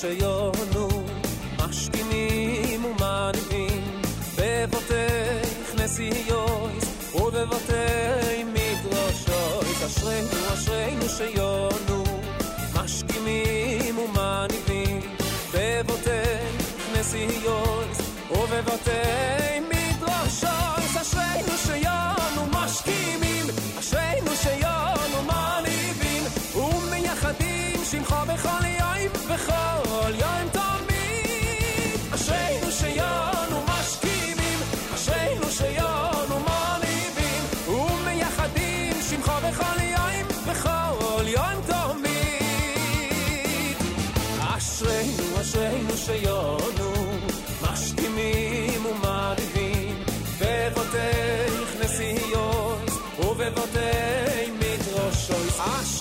אשרינו שיונו משכימים ומניבים בבותיך נשיאויס ובבתי מדרשויס אשרינו אשרינו שיונו משכימים ומניבים בבותיך נשיאויס ובבתי מדרשויס אשרינו שיונו משכימים אשרינו שיונו מניבים ומייחדים שמחו בכל יום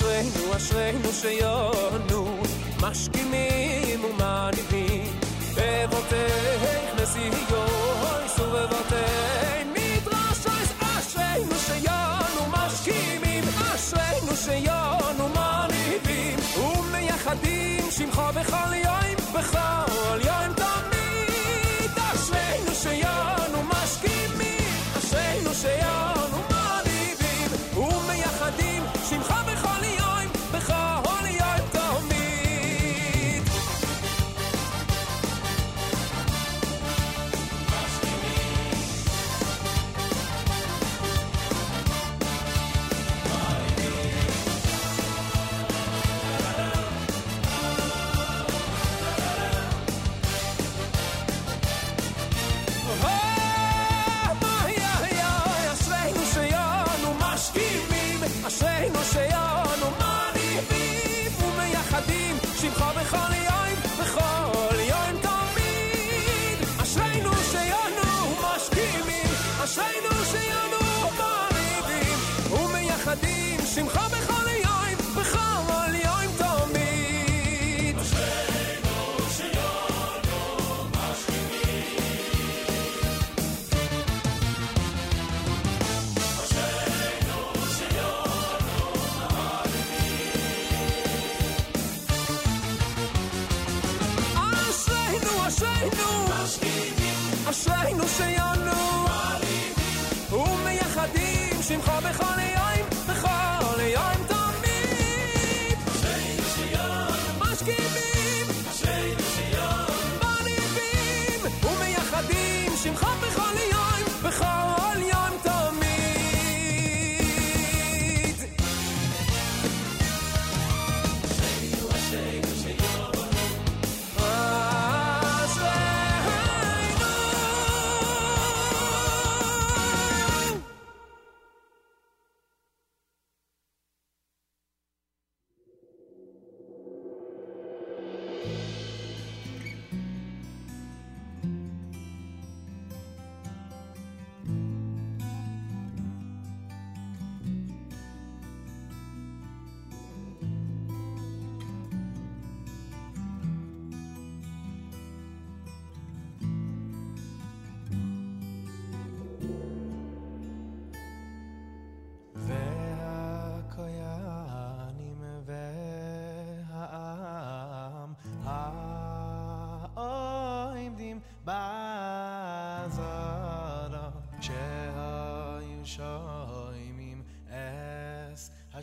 אשרינו אשרינו שיונו משכימים ומניבים בבותיך נשיאויס ובבתי מדרשויס אשרינו שיונו משכימים אשרינו שיונו מניבים ומייחדים שמחו בכל יום בכל יום תמיד אשרינו שיונו משכימים אשרינו שיונו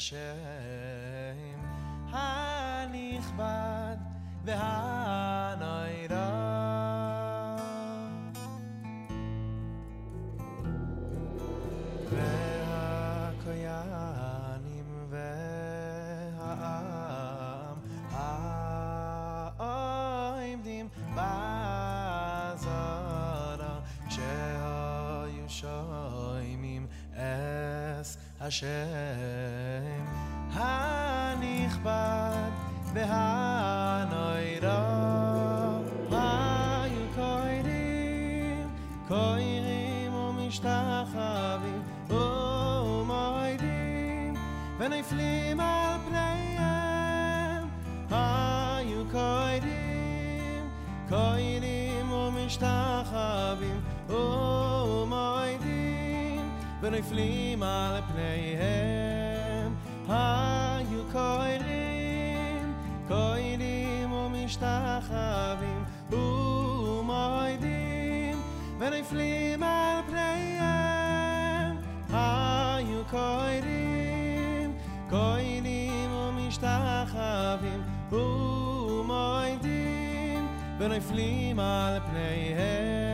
השם הנכבד והנוירה והכוינים והעם העומדים בעזרה שהיו שומעים אס השם קוירים ומשתחווים ומועדים ונפלים על פניהם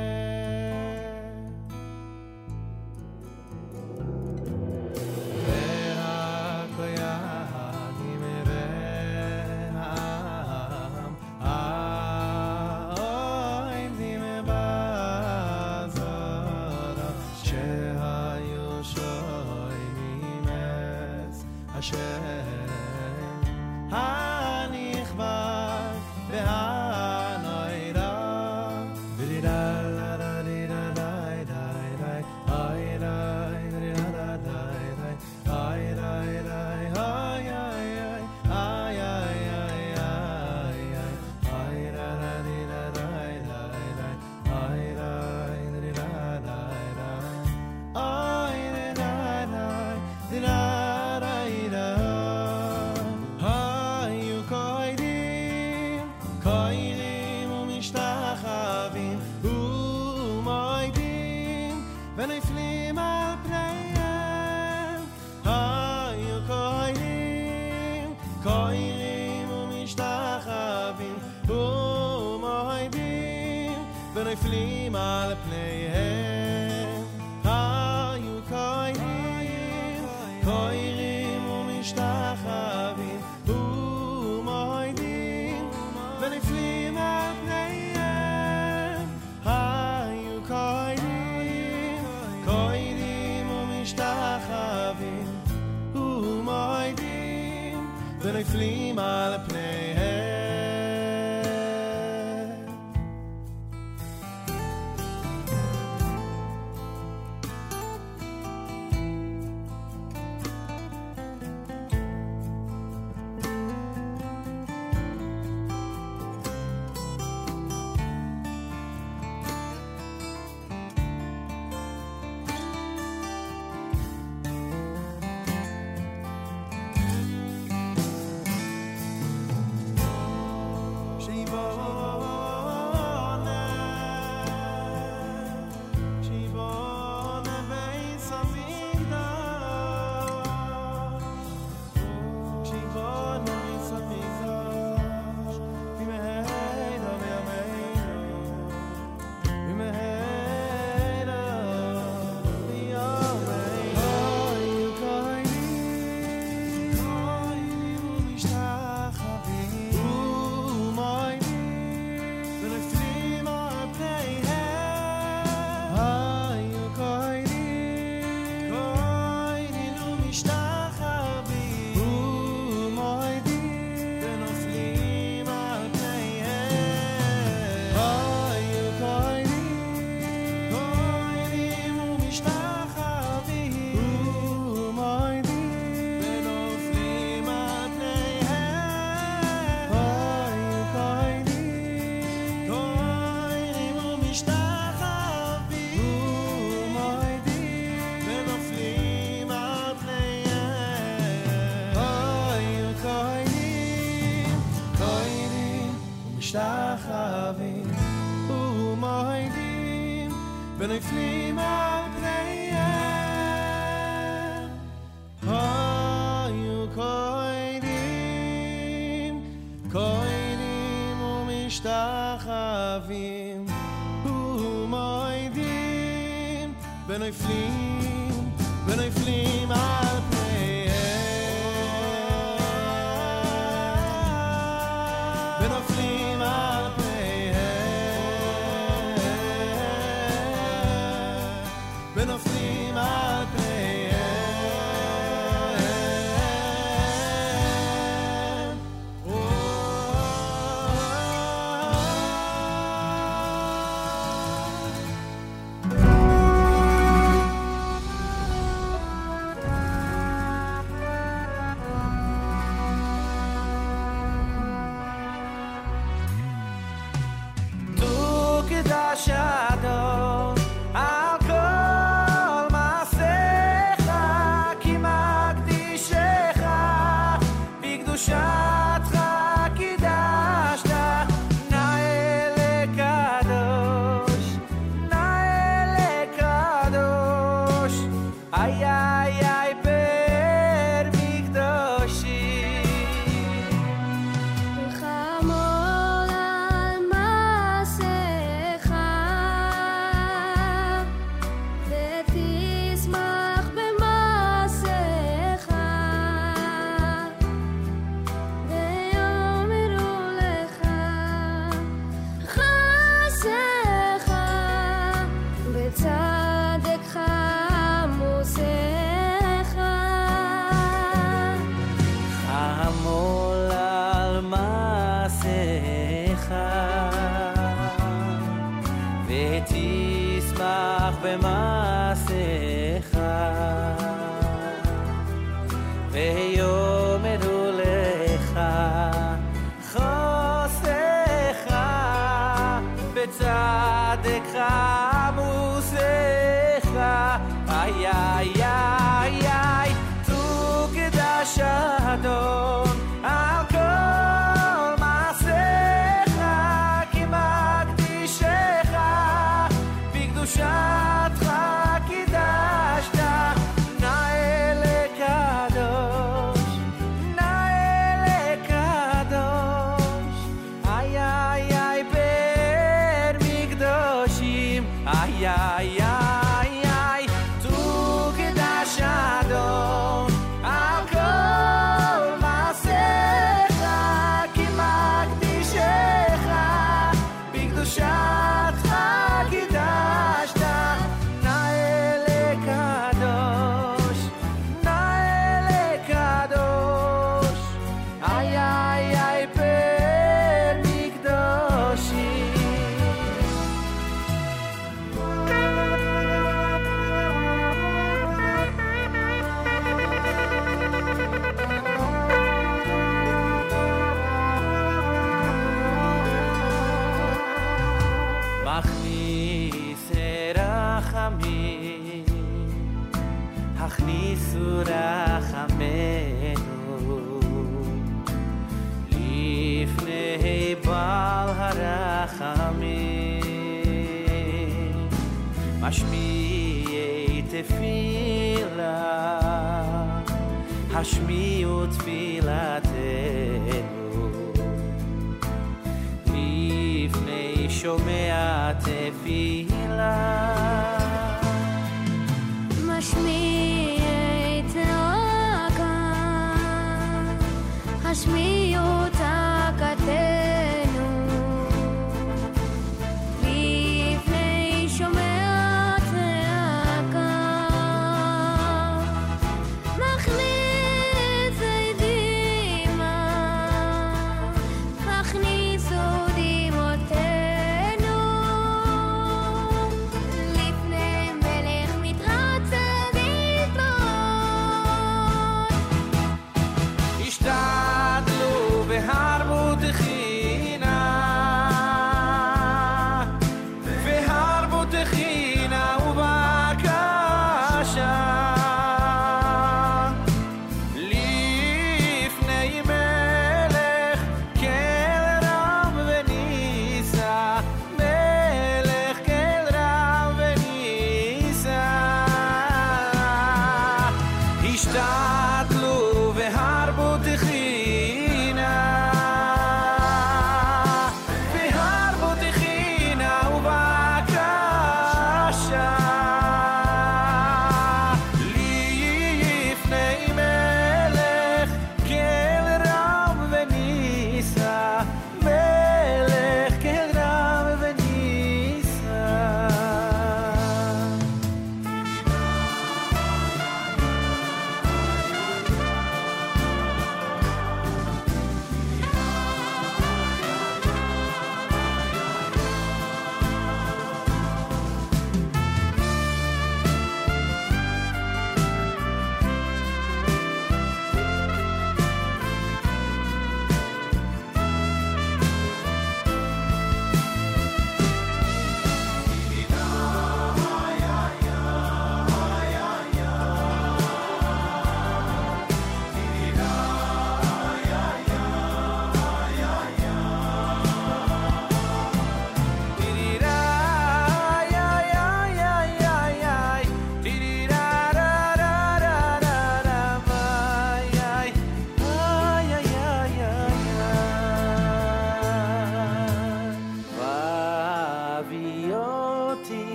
Love. ותשמח במעשיך ויאמרו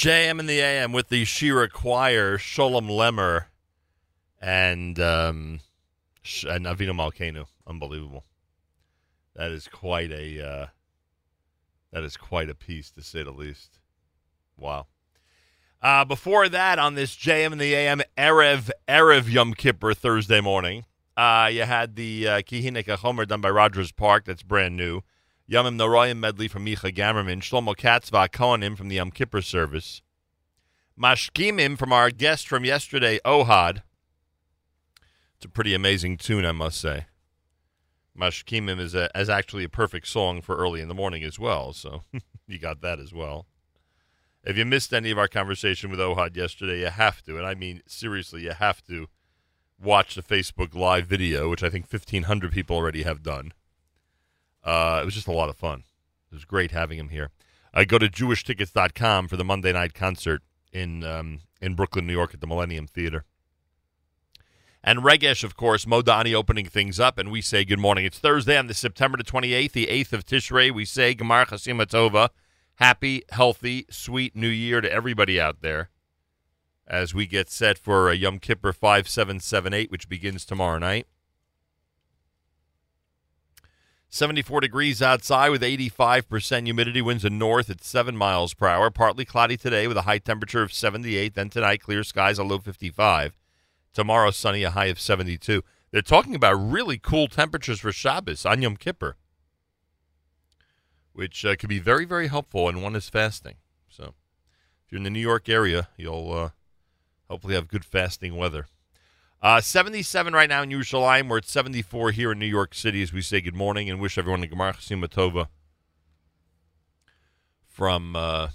JM in the AM with the Shira Choir, Sholem Lemmer, and um, and Malkenu. Unbelievable. That is quite a uh, that is quite a piece to say the least. Wow. Uh, before that, on this JM in the AM Erev Erev Yom Kippur Thursday morning, uh, you had the uh, Homer done by Rogers Park. That's brand new. Yomim Noroyim medley from Micha Gamerman. Shlomo Katzva Kohanim from the Yom Kippur service. Mashkimim from our guest from yesterday, Ohad. It's a pretty amazing tune, I must say. Mashkimim is, a, is actually a perfect song for early in the morning as well, so you got that as well. If you missed any of our conversation with Ohad yesterday, you have to, and I mean seriously, you have to watch the Facebook Live video, which I think 1,500 people already have done. Uh, it was just a lot of fun. It was great having him here. I go to jewishtickets.com for the Monday night concert in um, in Brooklyn, New York at the Millennium Theater. And Regesh, of course, Modani opening things up, and we say good morning. It's Thursday on the September the 28th, the 8th of Tishrei. We say Gemar Chasima Tova. Happy, healthy, sweet new year to everybody out there as we get set for a Yom Kippur 5778, which begins tomorrow night. 74 degrees outside with 85% humidity. Winds in north at 7 miles per hour. Partly cloudy today with a high temperature of 78. Then tonight, clear skies, a low 55. Tomorrow, sunny, a high of 72. They're talking about really cool temperatures for Shabbos on Yom Kippur, which uh, could be very, very helpful when one is fasting. So if you're in the New York area, you'll uh, hopefully have good fasting weather. Uh, 77 right now in Yerushalayim. We're at 74 here in New York City as we say good morning and wish everyone a Gemar Tova from uh,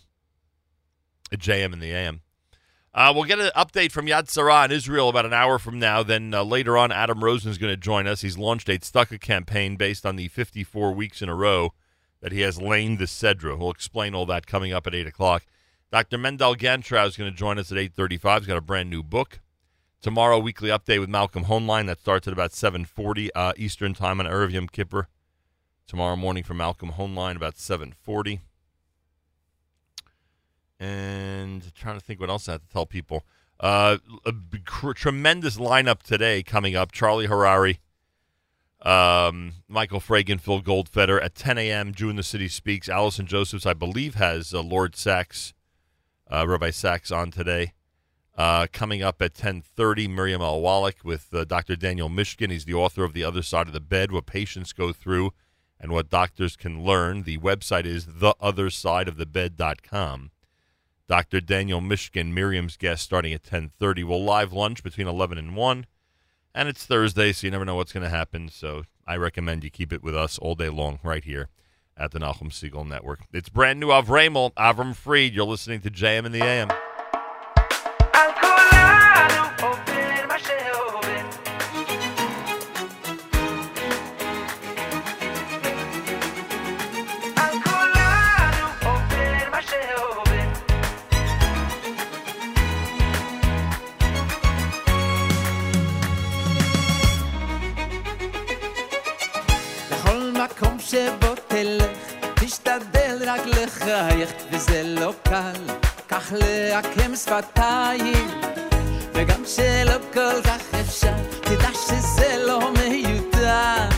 JM in the AM. Uh, we'll get an update from Yad Sarah in Israel about an hour from now. Then uh, later on, Adam Rosen is going to join us. He's launched a Stucca campaign based on the 54 weeks in a row that he has laned the Sedra. We'll explain all that coming up at 8 o'clock. Dr. Mandell Ganchrow is going to join us at 8.35. He's got a brand new book. Tomorrow, weekly update with Malcolm Hoenlein. That starts at about 7.40 uh, Eastern Time on Erev Yom Kippur. Tomorrow morning for Malcolm Hoenlein about 7.40. And trying to think what else I have to tell people. Uh, a cr- tremendous lineup today coming up. Charlie Harary, um, Michael Fragan, Phil Goldfeder. At 10 a.m., Jew in the City Speaks. Allison Josephs, I believe, has uh, Lord Sacks, uh, Rabbi Sacks on today. Uh, coming up at 10.30, Miriam L. Wallach with uh, Dr. Daniel Mishkin. He's the author of The Other Side of the Bed, What Patients Go Through and What Doctors Can Learn. The website is theothersideofthebed.com. Dr. Daniel Mishkin, Miriam's guest, starting at 10.30. We'll live lunch between 11 and 1. And it's Thursday, so you never know what's going to happen. So I recommend you keep it with us all day long right here at the Nachum Segal Network. It's brand new Avramel, Avram Fried. You're listening to JM in the AM. לחייך, וזה לא קל, כך לעקם שפתיים, וגם שלא כל כך אפשר, תדע שזה לא מיותר,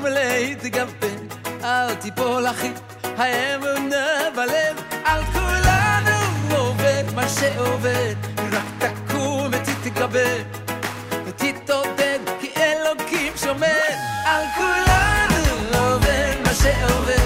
מלאי תגוון, אל תיפול אחי, האמונה בלב, על כולנו עובד מה שעובד, רק תקום ותתגבר, ותתעודד, כי אלוקים שומר, על כולנו עובד מה שעובד.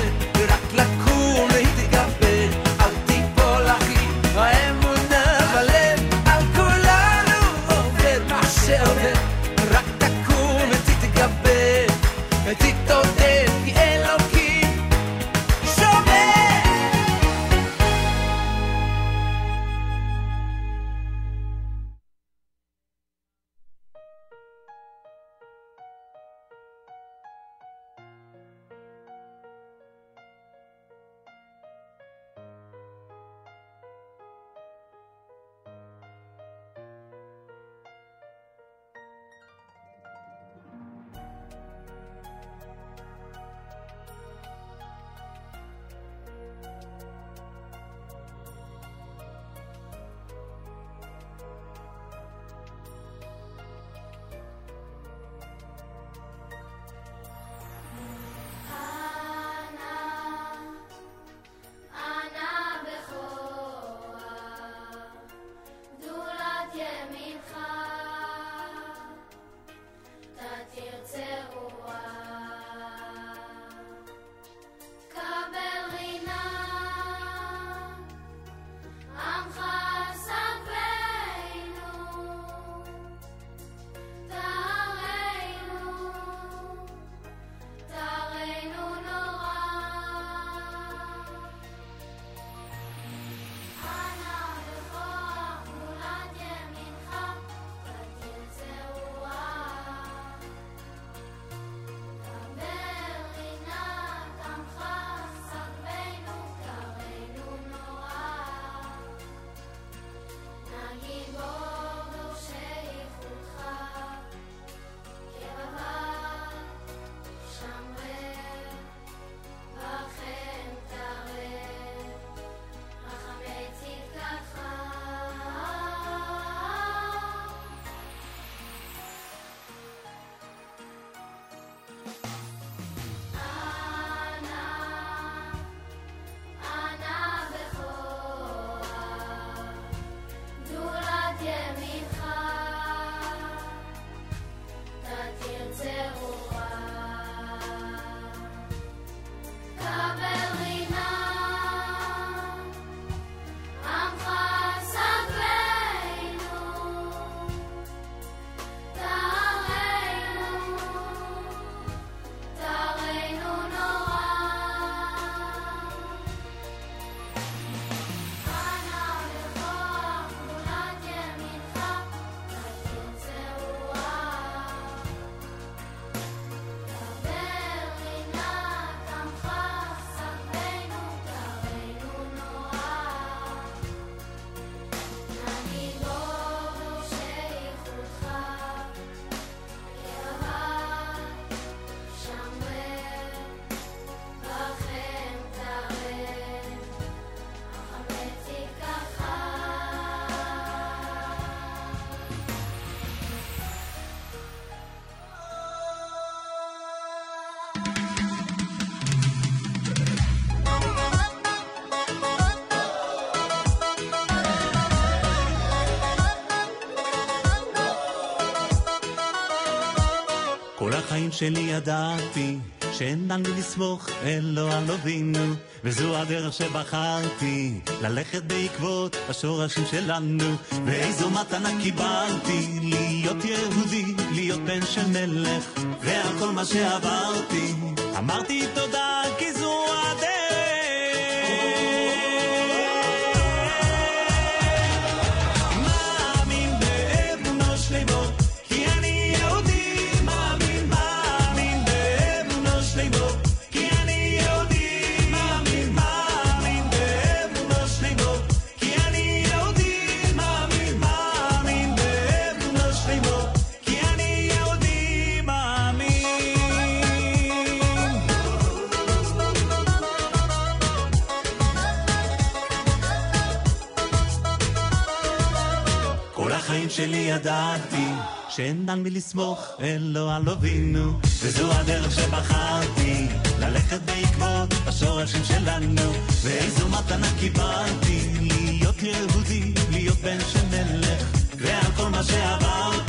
שלי ידעתי שאין לנו לסמוך אלו על אבינו וזו הדרך שבחרתי ללכת בעקבות השורשים שלנו. ואיזו מתנה קיבלתי להיות יהודי, להיות בן של מלך ועל כל מה שעברתי. שאין על מי לסמוך, אלו על אבינו. וזו הדרך שבחרתי, ללכת בעקבות השורשים שלנו. ואיזו מתנה קיבלתי, להיות יהודי, להיות בן של מלך, ועל כל מה שעברתי.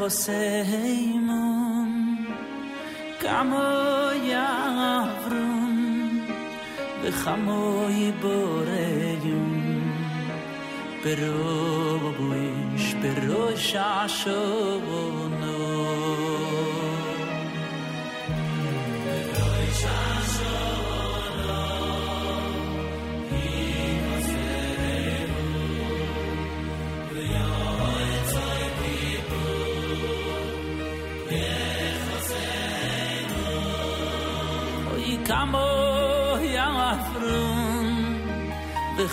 חוסיימום כמו יעברון וכמו יבוריום ברוב בויש בראש השוב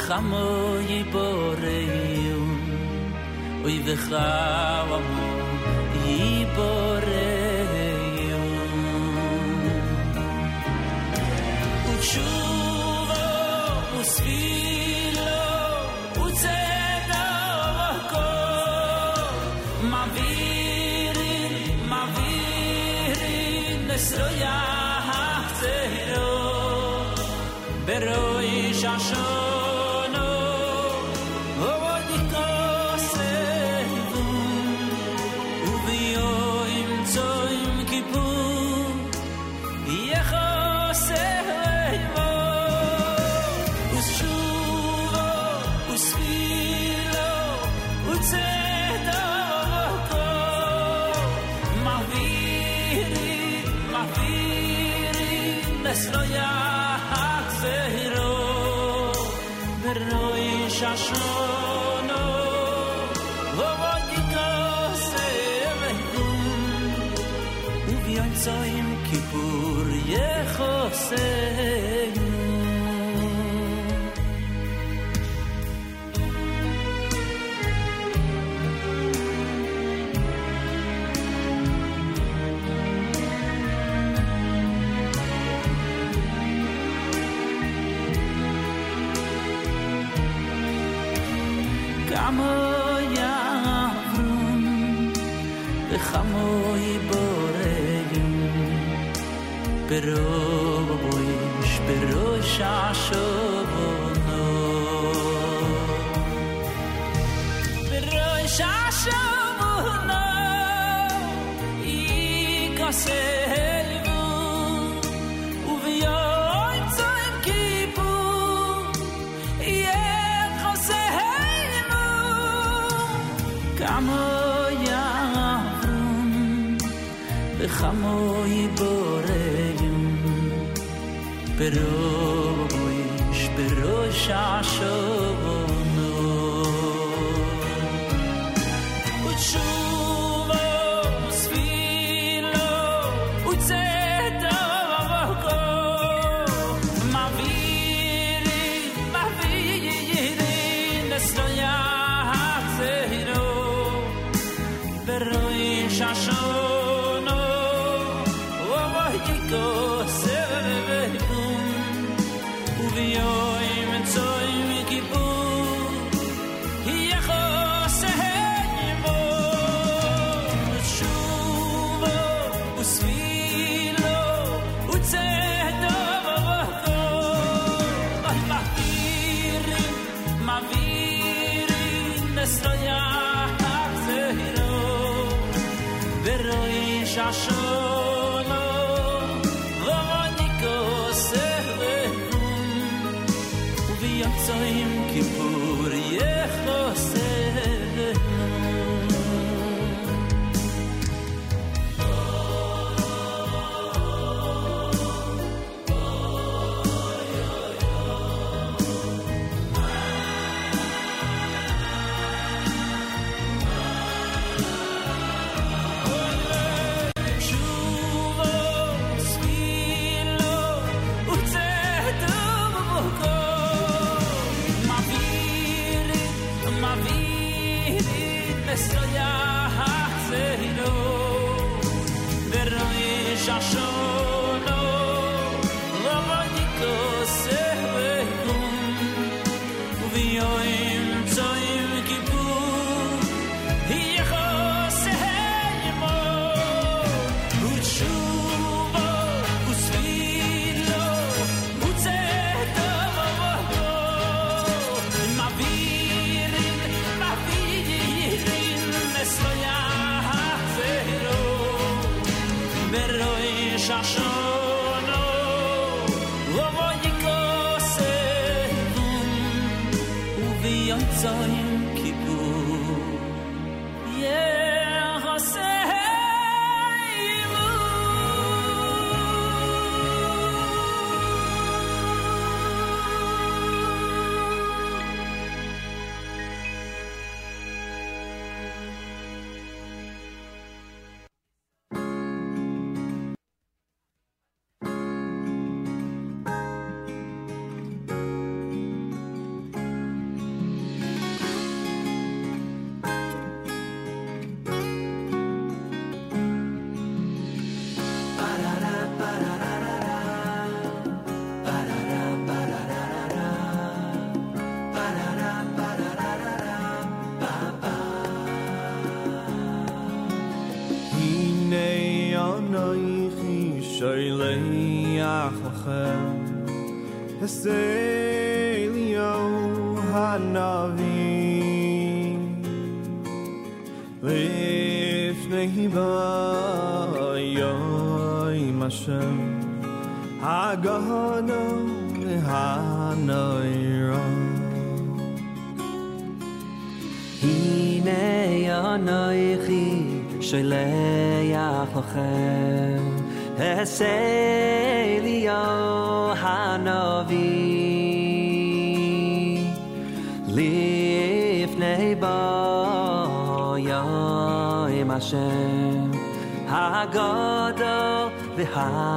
khamoy borey oy vekhav ברוי ששולו high.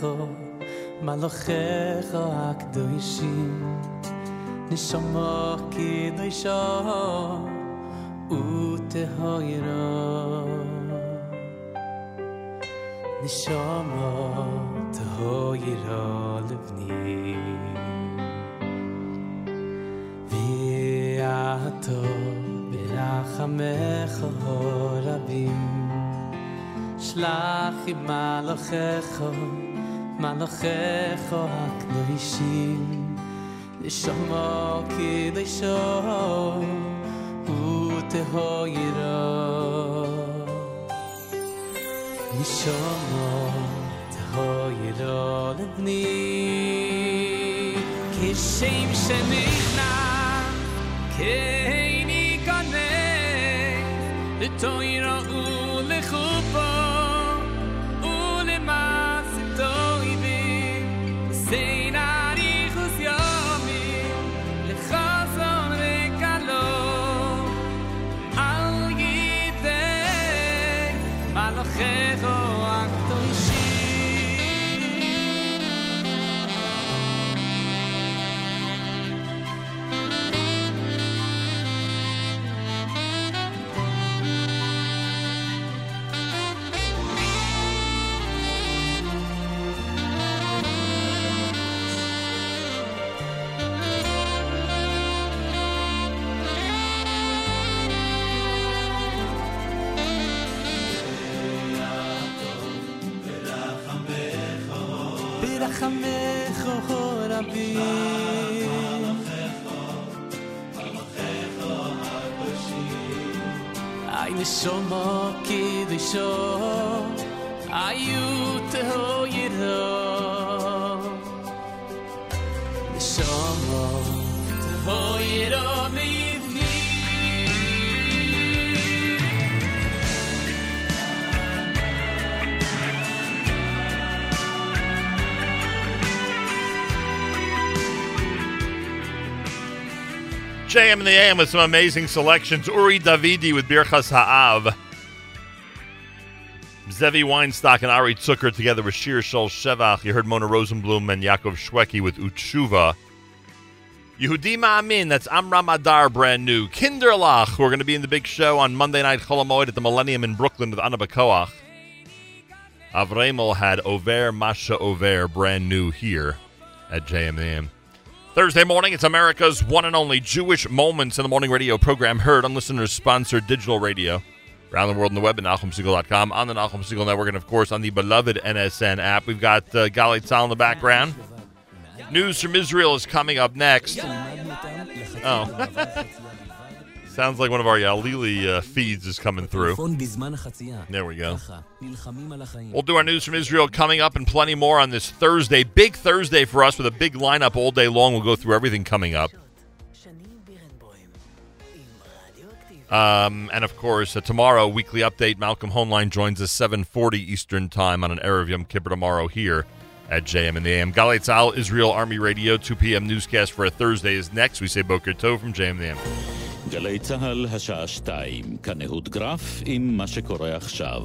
khokh malokh הקדושים, ak קדושו yishim nishomor ki לבני, ויעתו hayiral רבים, שלח עם מלאכך מלאכך הקדושים נשמו קדושו וטהוירו נשמו טהוירו לבני כשם שנכנס כן ייכנס לטוירו Som och i JM and the AM with some amazing selections. Uri Davidi with Birchas Ha'av. Zevi Weinstock and Ari Zucker together with Shir Shol Shevach. You heard Mona Rosenblum and Yaakov Shwekey with Utshuva. Yehudi Ma'amin, that's Amram Adar, brand new. Kinderlach, we're going to be in the big show on Monday night, Cholamoid at the Millennium in Brooklyn with Anna Bakoach. Avremel had Over Masha Over, brand new here at JMM. Thursday morning, it's America's one and only Jewish Moments in the Morning radio program heard on listeners sponsored digital radio. Around the world on the web at NachumSegal.com, on the Nachum Segal Network, and of course on the beloved NSN app. We've got uh, Gali Tzal in the background. News from Israel is coming up next. Oh. Sounds like one of our Yalili uh, feeds is coming through. There we go. We'll do our news from Israel coming up and plenty more on this Thursday. Big Thursday for us with a big lineup all day long. We'll go through everything coming up. Um, and of course, uh, tomorrow, weekly update. Malcolm Hoenlein joins us 7:40 Eastern Time on an Erev Yom Kippur tomorrow here at JM and the AM. Galei Tzal, Israel Army Radio, 2 p.m. newscast for a Thursday is next. We say Boker Tov from JM and the AM. גלי צה"ל, השעה שתיים, כאן אהוד גרף עם מה שקורה עכשיו.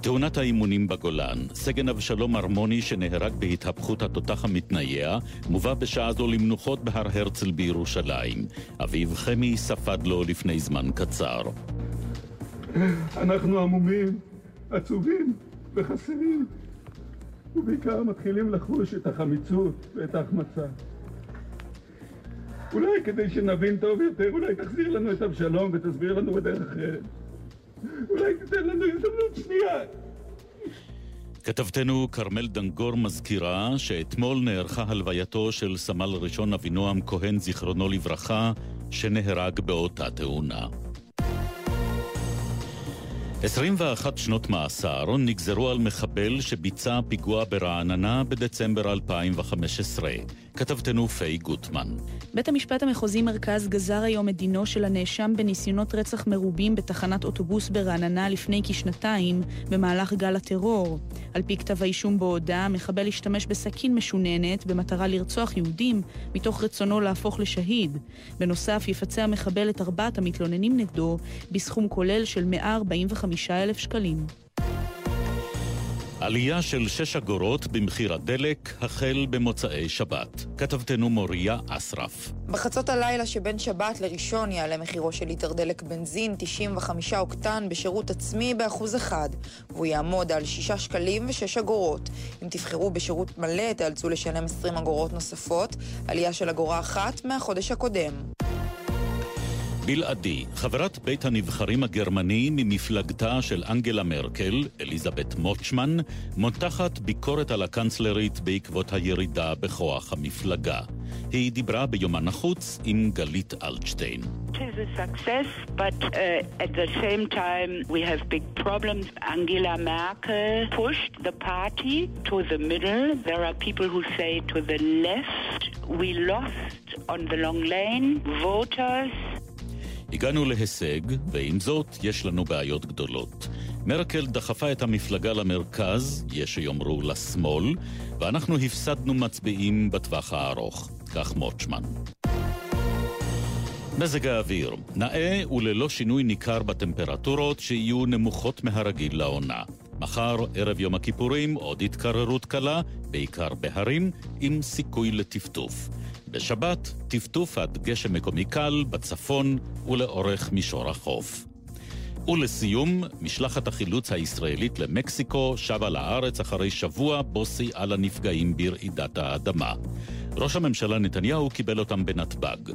תאונת האימונים בגולן, סגן אבשלום ארמוני שנהרג בהתהפכות התותח המתנייע, מובא בשעה זו למנוחות בהר הרצל בירושלים. אביו חמי ספד לו לפני זמן קצר. אנחנו עמומים, עצובים וחסרים, ובעיקר מתחילים לחוש את החמיצות ואת ההחמצה. אולי כדי שנבין טוב יותר, אולי תחזיר לנו את אבשלום ותסביר לנו בדרך אחרת. אולי תיתן לנו הזדמנות שנייה. כתבתנו כרמל דנגור מזכירה שאתמול נערכה הלווייתו של סמל ראשון אבינועם כהן, זיכרונו לברכה, שנהרג באותה תאונה. 21 שנות מאסר נגזרו על מחבל שביצע פיגוע ברעננה בדצמבר 2015. כתבתנו פיי גוטמן. בית המשפט המחוזי מרכז גזר היום את דינו של הנאשם בניסיונות רצח מרובים בתחנת אוטובוס ברעננה לפני כשנתיים במהלך גל הטרור. על פי כתב האישום בהודעה, המחבל השתמש בסכין משוננת במטרה לרצוח יהודים מתוך רצונו להפוך לשהיד. בנוסף, יפצה המחבל את ארבעת המתלוננים נגדו בסכום כולל של 145 אלף שקלים. עלייה של 6 אגורות במחיר הדלק החל במוצאי שבת. כתבתנו מוריה אסרף. בחצות הלילה שבין שבת לראשון יעלה מחירו של ליטר דלק בנזין 95 אוקטן בשירות עצמי באחוז אחד, והוא יעמוד על 6 שקלים ו-6 אגורות. אם תבחרו בשירות מלא תיאלצו לשלם 20 אגורות נוספות, עלייה של אגורה אחת מהחודש הקודם. בלעדי, חברת בית הנבחרים הגרמני ממפלגתה של אנגלה מרקל, אליזבת מוטשמן, מותחת ביקורת על הקנצלרית בעקבות הירידה בכוח המפלגה. היא דיברה ביומן החוץ עם גלית אלטשטיין. Uh. We lost on the long lane. Voters הגענו להישג, ועם זאת יש לנו בעיות גדולות. מרקל דחפה את המפלגה למרכז, יש שיאמרו לשמאל, ואנחנו הפסדנו מצביעים בטווח הארוך. כך מוטשמן. מזג האוויר, נאה וללא שינוי ניכר בטמפרטורות שיהיו נמוכות מהרגיל לעונה. מחר, ערב יום הכיפורים, עוד התקררות קלה, בעיקר בהרים, עם סיכוי לטפטוף. בשבת, טפטוף עד גשם מקומי קל בצפון ולאורך מישור החוף. ולסיום, משלחת החילוץ הישראלית למקסיקו שבה לארץ אחרי שבוע בו סייעה לנפגעים ברעידת האדמה. ראש הממשלה נתניהו קיבל אותם בנתב"ג.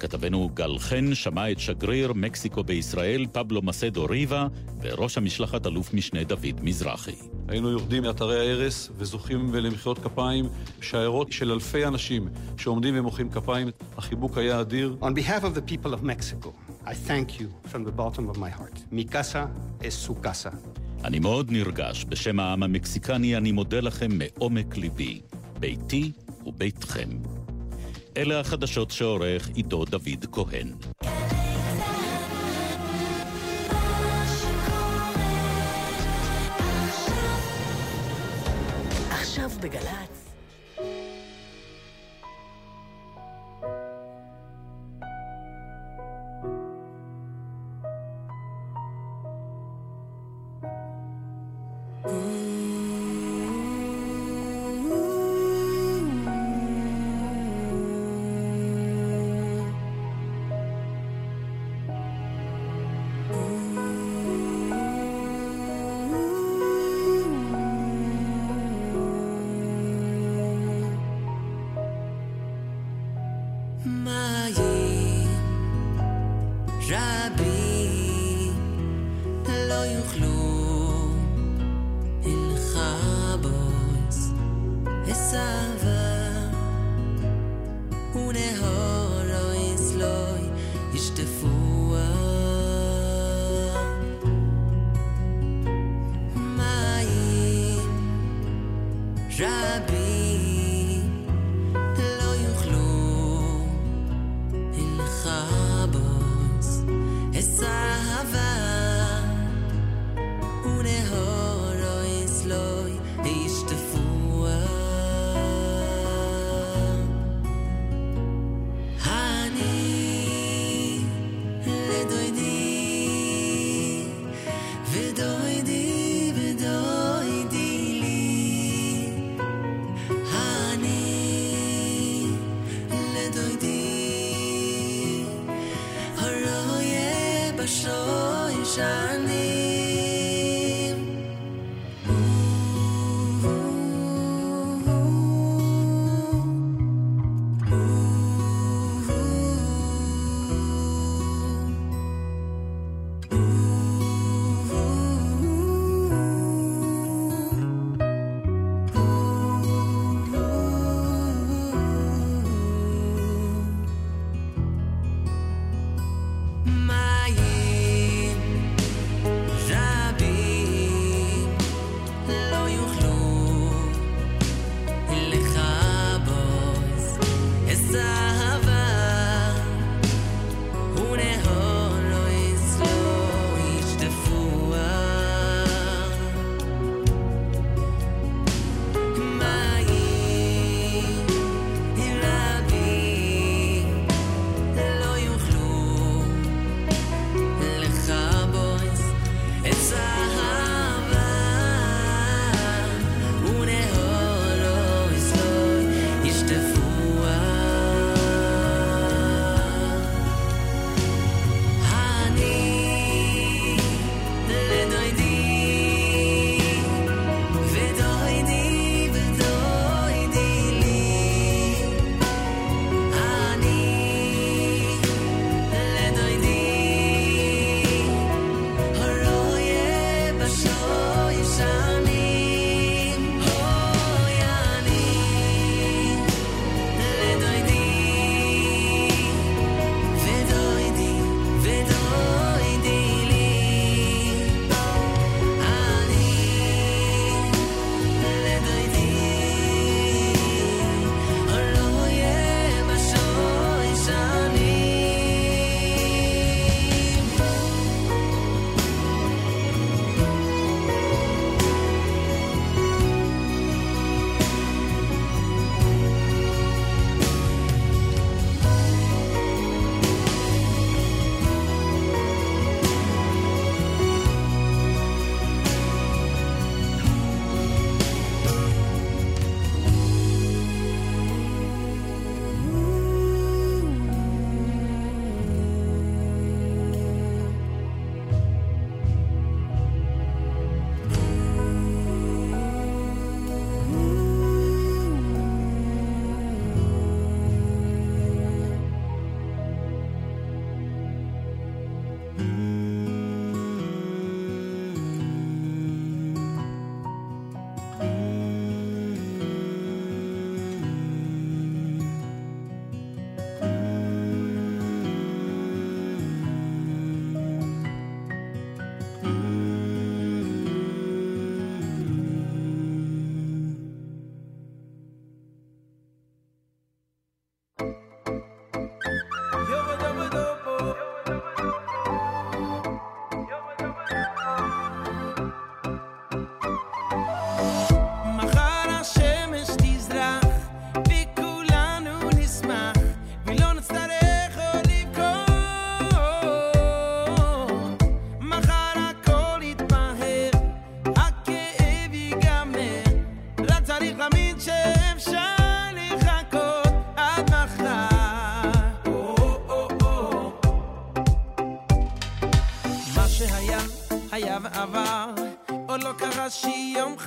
כתבנו גל חן שמע את שגריר מקסיקו בישראל, פבלו מסדו ריבה, וראש המשלחת אלוף משנה דוד מזרחי. היינו יורדים מאתרי ההרס וזוכים למחיאות כפיים, שיירות של אלפי אנשים שעומדים ומוחאים כפיים. החיבוק היה אדיר. On behalf of the people of Mexico, I thank you from the bottom of my heart. Mi casa es su casa. אני מאוד נרגש. בשם העם המקסיקני אני מודה לכם מעומק ליבי. ביתי וביתכם. אלה החדשות שעורך עידו דוד כהן. עכשיו בגל"צ.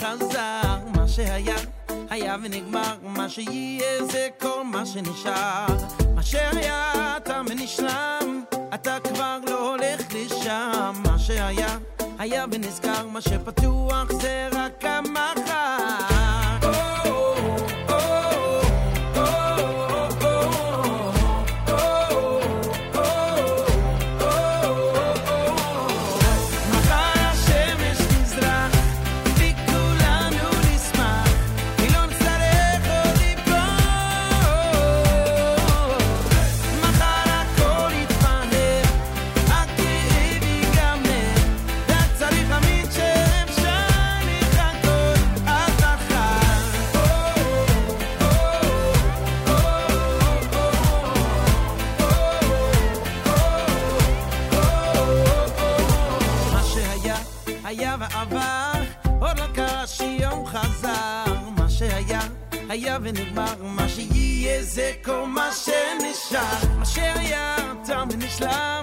חזר, מה שהיה, היה ונגמר, מה שיהיה זה כל מה שנשאר. מה שהיה תם ונשלם, אתה כבר לא הולך לשם. מה שהיה, היה ונזכר, מה שפתוח זה Islam.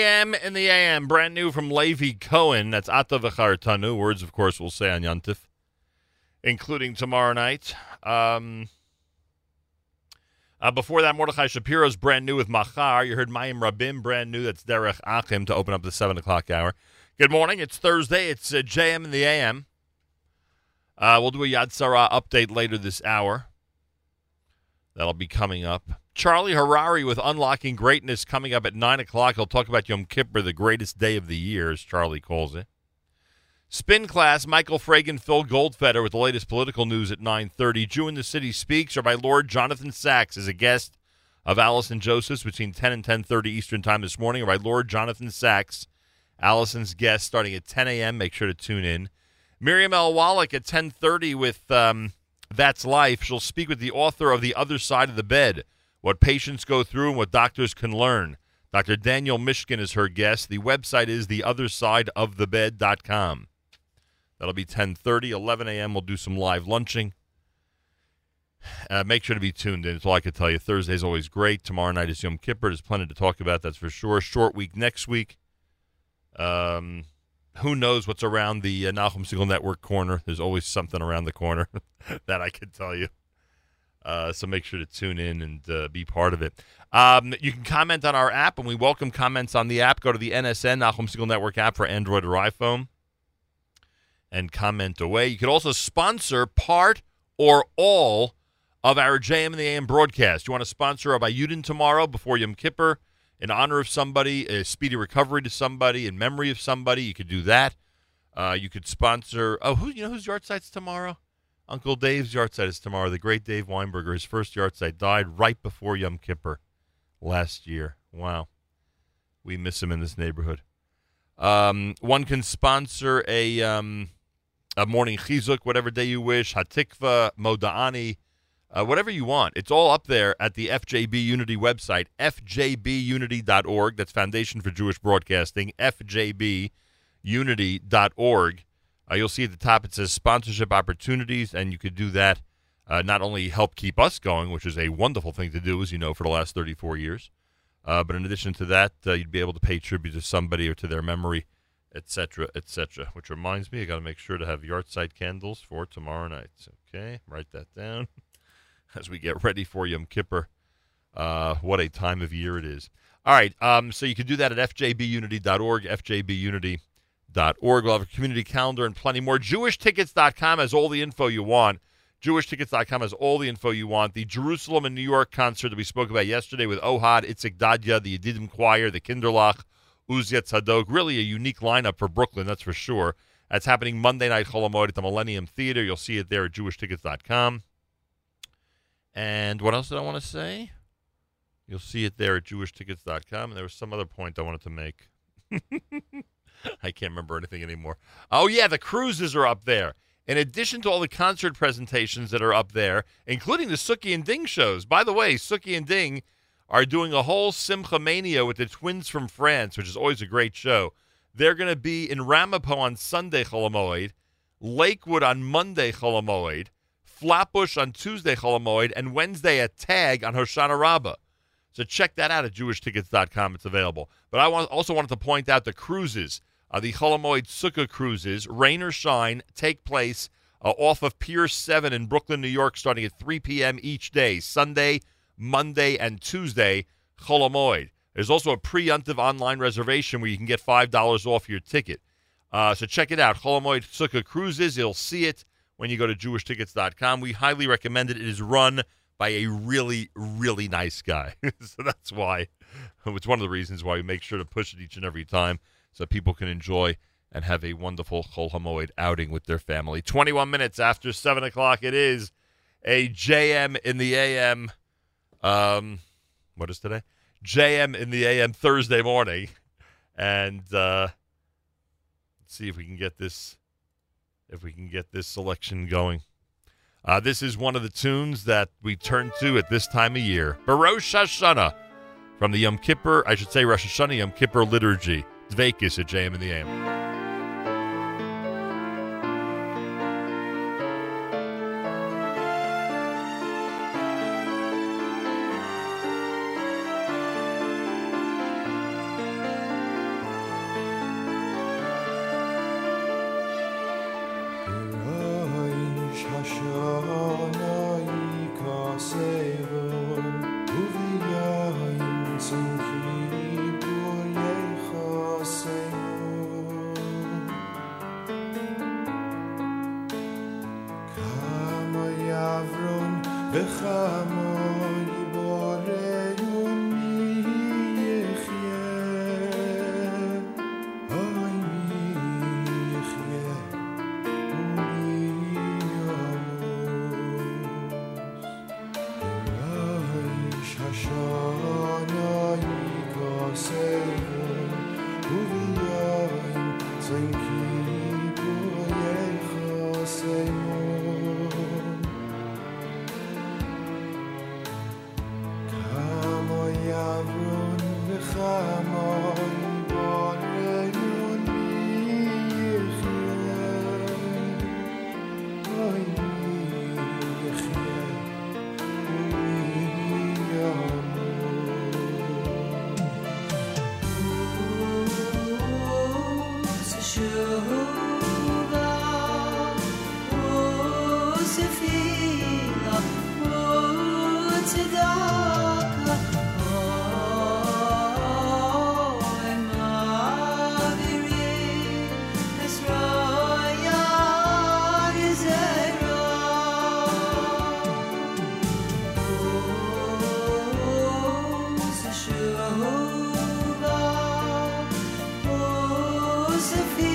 JM in the AM, brand new from Levi Cohen. That's Ata Tanu. Words, of course, we'll say on Yontif, including tomorrow night. Um, uh, before that, Mordechai Shapiro's brand new with Machar. You heard Mayim Rabim, brand new. That's Derech Achim to open up the 7 o'clock hour. Good morning. It's Thursday. It's uh, JM in the AM. Uh, we'll do a Yad Sarah update later this hour. That'll be coming up. Charlie Harary with Unlocking Greatness coming up at 9 o'clock. He'll talk about Yom Kippur, the greatest day of the year, as Charlie calls it. Spin class, Michael Fragin, Phil Goldfeder with the latest political news at 9.30. Jew in the City Speaks, or by Lord Jonathan Sacks is a guest of Allison Josephs between 10 and 10.30 Eastern Time this morning, or by Lord Jonathan Sacks, Allison's guest starting at 10 a.m. Make sure to tune in. Miriam L. Wallach at 10.30 with um, That's Life. She'll speak with the author of The Other Side of the Bed, what patients go through and what doctors can learn. Dr. Daniel Mishkin is her guest. The website is theothersideofthebed.com. That'll be 10.30. 11 a.m. We'll do some live lunching. Uh, make sure to be tuned in. That's all I can tell you. Thursday's always great. Tomorrow night is Yom Kippur. There's plenty to talk about, that's for sure. Short week next week. Um, who knows what's around the uh, Nachum Segal Network corner? There's always something around the corner that I can tell you. Uh, so make sure to tune in and uh, be part of it. Um, you can comment on our app, and we welcome comments on the app. Go to the NSN Nachum Segal Network app for Android or iPhone and comment away. You could also sponsor part or all of our JM and the AM broadcast. You want to sponsor a Bayudin tomorrow before Yom Kippur in honor of somebody, a speedy recovery to somebody, in memory of somebody. You could do that. Uh, you could sponsor. Oh, who you know whose yahrzeit's tomorrow? Uncle Dave's yahrzeit is tomorrow. The great Dave Weinberger. His first yahrzeit died right before Yom Kippur last year. Wow, we miss him in this neighborhood. Um, one can sponsor a um, a morning chizuk, whatever day you wish, hatikva, moda'ani, uh, whatever you want. It's all up there at the FJB Unity website, fjbunity.org. That's Foundation for Jewish Broadcasting, fjbunity.org. Uh, you'll see at the top it says sponsorship opportunities, and you could do that. Uh, not only help keep us going, which is a wonderful thing to do, as you know, for the last 34 years, uh, but in addition to that, uh, you'd be able to pay tribute to somebody or to their memory etc., etc. Which reminds me, I got to make sure to have yahrzeit candles for tomorrow night. Okay, write that down as we get ready for Yom Kippur. Uh, what a time of year it is. All right, um, so you can do that at fjbunity.org, fjbunity.org. We'll have a community calendar and plenty more. JewishTickets.com has all the info you want. JewishTickets.com has all the info you want. The Jerusalem and New York concert that we spoke about yesterday with Ohad, Itzik Dadya, the Yedidim Choir, the Kinderlach, Uziya Tzadok. Really a unique lineup for Brooklyn, that's for sure. That's happening Monday night, Chol Hamoed at the Millennium Theater. You'll see it there at JewishTickets.com. And what else did I want to say? You'll see it there at JewishTickets.com. And there was some other point I wanted to make. I can't remember anything anymore. Oh, yeah, the cruises are up there. In addition to all the concert presentations that are up there, including the Suki and Ding shows. By the way, Suki and Ding are doing a whole Simcha Mania with the twins from France, which is always a great show. They're going to be in Ramapo on Sunday, Chol Hamoed, Lakewood on Monday, Chol Hamoed, Flatbush on Tuesday, Chol Hamoed, and Wednesday at Tag on Hoshana Rabbah. So check that out at jewishtickets.com. It's available. But I want, also wanted to point out the cruises. Uh, the Chol Hamoed Sukkah cruises, rain or shine, take place uh, off of Pier 7 in Brooklyn, New York, starting at 3 p.m. each day, Sunday, Monday, and Tuesday, Chol Hamoed. There's also a preemptive online reservation where you can get $5 off your ticket. Uh, so check it out. Chol Hamoed Sukkah Cruises. You'll see it when you go to jewishtickets.com. We highly recommend it. It is run by a really, really nice guy. so that's why. It's one of the reasons why we make sure to push it each and every time so people can enjoy and have a wonderful Chol Hamoed outing with their family. 21 minutes after 7 o'clock, it is a JM in the AM. Um, what is today? JM in the AM Thursday morning. And uh, let's see if we can get this if we can get this selection going. Uh, this is one of the tunes that we turn to at this time of year. Barosh Hashanah from the Yom Kippur, I should say Rosh Hashanah Yom Kippur liturgy. Dveykus at JM in the AM. of you.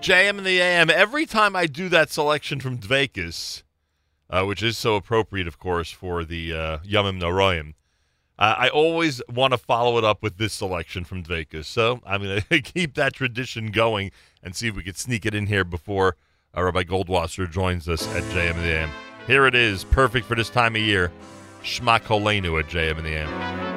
JM and the AM. Every time I do that selection from Dveykus, uh, which is so appropriate, of course, for the uh, Yamim Noroyim, uh, I always want to follow it up with this selection from Dveykus. So I'm going to keep that tradition going and see if we could sneak it in here before uh, Rabbi Goldwasser joins us at JM and the AM. Here it is, perfect for this time of year. Shma Kolenu at JM and the AM.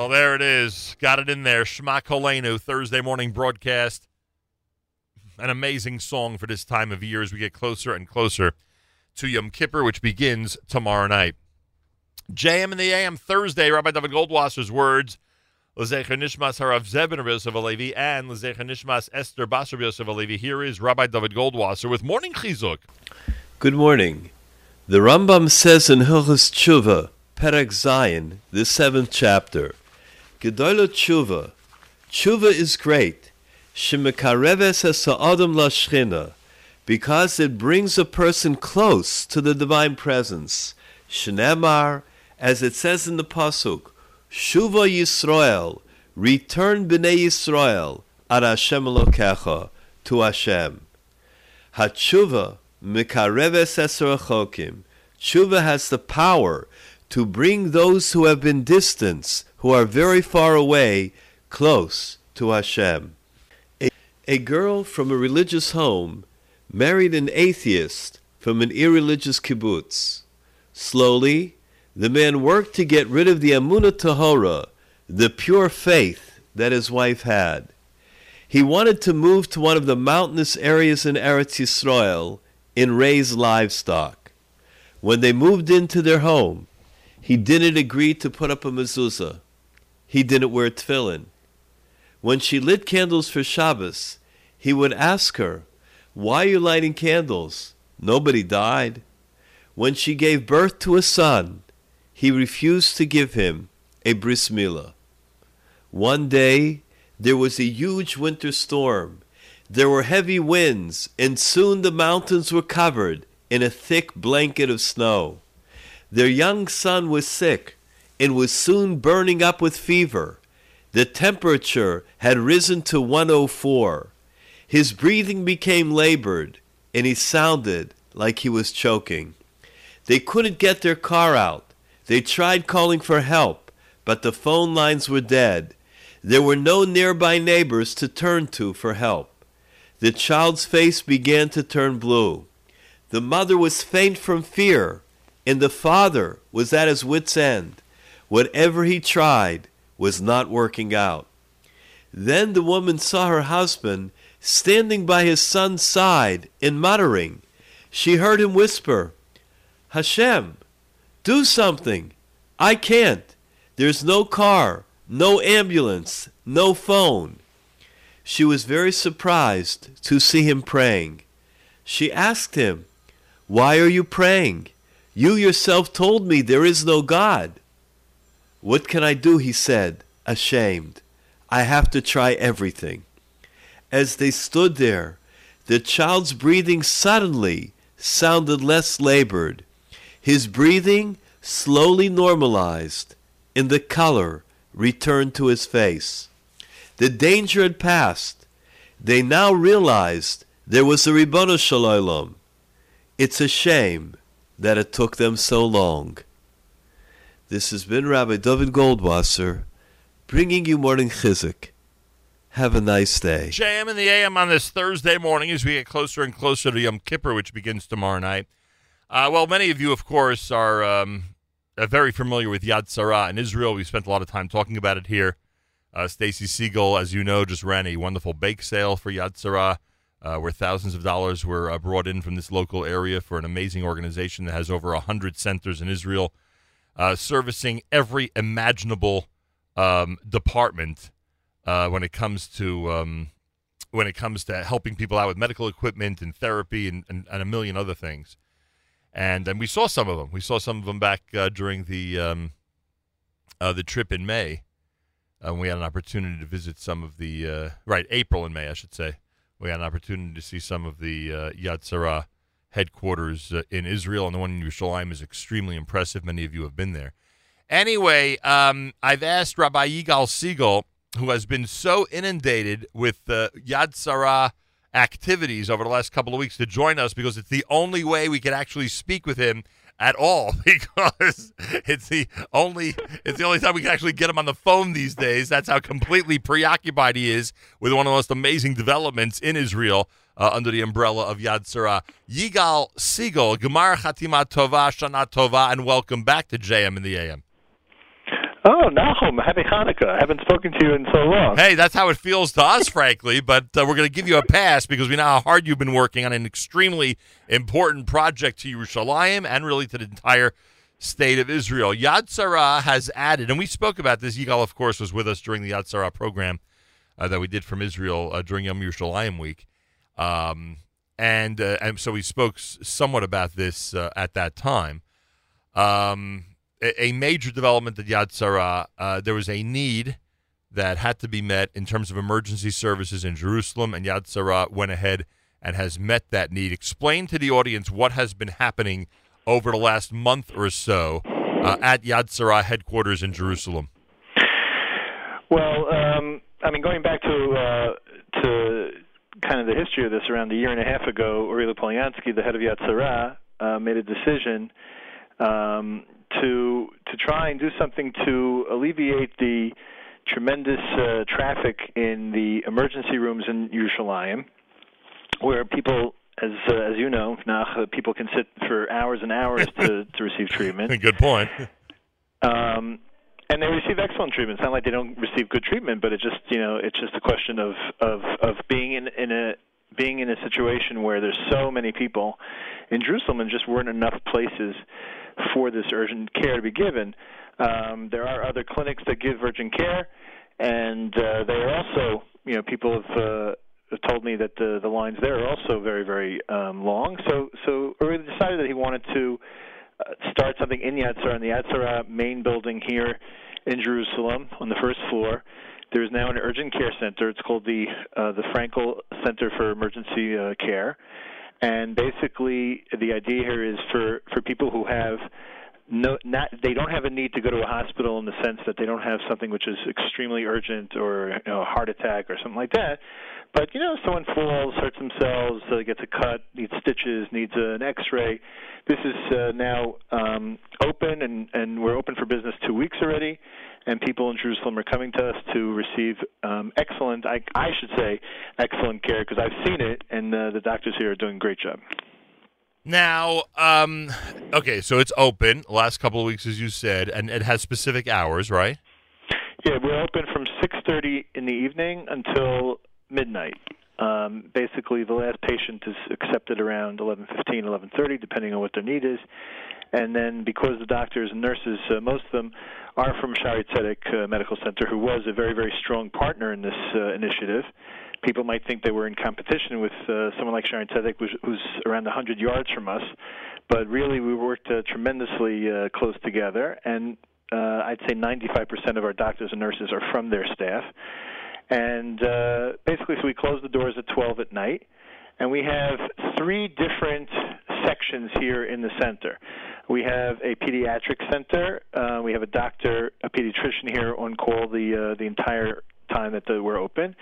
Well, there it is. Got it in there. Shema Kolenu, Thursday morning broadcast. An amazing song for this time of year as we get closer and closer to Yom Kippur, which begins tomorrow night. JM in the AM Thursday, Rabbi David Goldwasser's words. Lezecher Nishmas Harav Zeb ben Rabbi Yosef Alevi and Lezecher Nishmas Esther Bas Rabbi Yosef Alevi. Here is Rabbi David Goldwasser with Morning Chizuk. Good morning. The Rambam says in Hilchas Tshuva, Perek Zayin, the seventh chapter, Gedola Tshuva, Tshuva is great, Shemekareves Adam Lashchina, because it brings a person close to the divine presence. Shnemar, as it says in the Pasuk, Shuva Yisrael, return Bnei Yisrael, ad Hashem Elokecha, to Hashem. Hatshuva mikareves eser achokim. Tshuva has the power to bring those who have been distant, who are very far away, close to Hashem. A, a girl from a religious home married an atheist from an irreligious kibbutz. Slowly, the man worked to get rid of the Amunah Tahora, the pure faith that his wife had. He wanted to move to one of the mountainous areas in Eretz Yisrael and raise livestock. When they moved into their home, he didn't agree to put up a mezuzah. He didn't wear tefillin. When she lit candles for Shabbos, he would ask her, Why are you lighting candles? Nobody died. When she gave birth to a son, he refused to give him a bris milah. One day, there was a huge winter storm. There were heavy winds, and soon the mountains were covered in a thick blanket of snow. Their young son was sick and was soon burning up with fever. The temperature had risen to 104. His breathing became labored, and he sounded like he was choking. They couldn't get their car out. They tried calling for help, but the phone lines were dead. There were no nearby neighbors to turn to for help. The child's face began to turn blue. The mother was faint from fear, and the father was at his wits' end. Whatever he tried was not working out. Then the woman saw her husband standing by his son's side and muttering. She heard him whisper, Hashem, do something. I can't. There's no car, no ambulance, no phone. She was very surprised to see him praying. She asked him, Why are you praying? You yourself told me there is no God. What can I do? He said, ashamed. I have to try everything. As they stood there, the child's breathing suddenly sounded less labored. His breathing slowly normalized, and the color returned to his face. The danger had passed. They now realized there was a Ribbon Shalom. It's a shame that it took them so long. This has been Rabbi David Goldwasser bringing you morning chizuk. Have a nice day. JM in the AM on this Thursday morning as we get closer and closer to Yom Kippur, which begins tomorrow night. Uh, well, many of you, of course, are um, uh, very familiar with Yad Sarah in Israel. We spent a lot of time talking about it here. Uh, Stacy Segal, as you know, just ran a wonderful bake sale for Yad Sarah, uh, where thousands of dollars were uh, brought in from this local area for an amazing organization that has over 100 centers in Israel, uh, servicing every imaginable um, department uh, when it comes to um, when it comes to helping people out with medical equipment and therapy and, and, and a million other things. And and we saw some of them. We saw some of them back uh, during the um, uh, the trip in May. Uh, we had an opportunity to visit some of the uh, right April and May, I should say. We had an opportunity to see some of the uh, Yad Sarah headquarters uh, in Israel, and the one in Yerushalayim is extremely impressive. Many of you have been there. Anyway, um, I've asked Rabbi Yigal Segal, who has been so inundated with uh, Yad Sarah activities over the last couple of weeks, to join us because it's the only way we can actually speak with him at all because it's the only it's the only time we can actually get him on the phone these days. That's how completely preoccupied he is with one of the most amazing developments in Israel uh, under the umbrella of Yad Sarah. Yigal Segal, Gemar Chatima Tova, Shana Tova, and welcome back to JM in the AM. Oh, Nachum, happy Hanukkah. I haven't spoken to you in so long. Hey, that's how it feels to us, frankly. But uh, we're going to give you a pass because we know how hard you've been working on an extremely important project to Yerushalayim and really to the entire state of Israel. Yad Sarah has added, and we spoke about this. Yigal, of course, was with us during the Yad Sarah program uh, that we did from Israel uh, during Yom Yerushalayim week. Um, and, uh, and so we spoke somewhat about this uh, at that time. Um, a, a major development at Yad Sarah, uh, there was a need that had to be met in terms of emergency services in Jerusalem, and Yad Sarah went ahead and has met that need. Explain to the audience what has been happening over the last month or so uh, at Yad Sarah headquarters in Jerusalem. Well, um, I mean, going back to uh, to kind of the history of this, around a year and a half ago, Uri Polyansky, the head of Yad uh, made a decision um, to to try and do something to alleviate the tremendous uh, traffic in the emergency rooms in Yerushalayim, where people, as uh, as you know, Nach, uh, people can sit for hours and hours to to receive treatment. Good point. Um, and they receive excellent treatment. It's not like they don't receive good treatment, but it just you know it's just a question of of of being in in a being in a situation where there's so many people in Jerusalem and just weren't enough places for this urgent care to be given. Um, there are other clinics that give urgent care, and uh, they are also you know people have. Uh, have told me that the the lines there are also very very um, long. So so Uri decided that he wanted to start something in Yad in the Yad main building here in Jerusalem on the first floor. There is now an urgent care center. It's called the uh, the Frankel Center for Emergency uh, Care, and basically the idea here is for for people who have no not they don't have a need to go to a hospital in the sense that they don't have something which is extremely urgent or you know, a heart attack or something like that but you know someone falls hurts themselves uh, gets a cut needs stitches needs an x-ray this is uh, now um, open and and we're open for business two weeks already and people in Jerusalem are coming to us to receive um, excellent I, I should say excellent care because I've seen it and uh, the doctors here are doing a great job Now, um, okay, so it's open last couple of weeks, as you said, and it has specific hours, right? Yeah, we're open from 6:30 in the evening until midnight. Um, basically, the last patient is accepted around 11:15, 11:30, depending on what their need is. And then, because the doctors and nurses, uh, most of them are from Shari Tzedek uh, Medical Center, who was a very, very strong partner in this uh, initiative. People might think they were in competition with uh, someone like Shari Tzedek, who's, who's around 100 yards from us, but really we worked uh, tremendously uh, close together, and I'd say 95% of our doctors and nurses are from their staff. And uh, basically, so we close the doors at 12 at night, and we have three different sections here in the center. We have a pediatric center. Uh, we have a doctor, a pediatrician here on call the uh, the entire time that the, we're open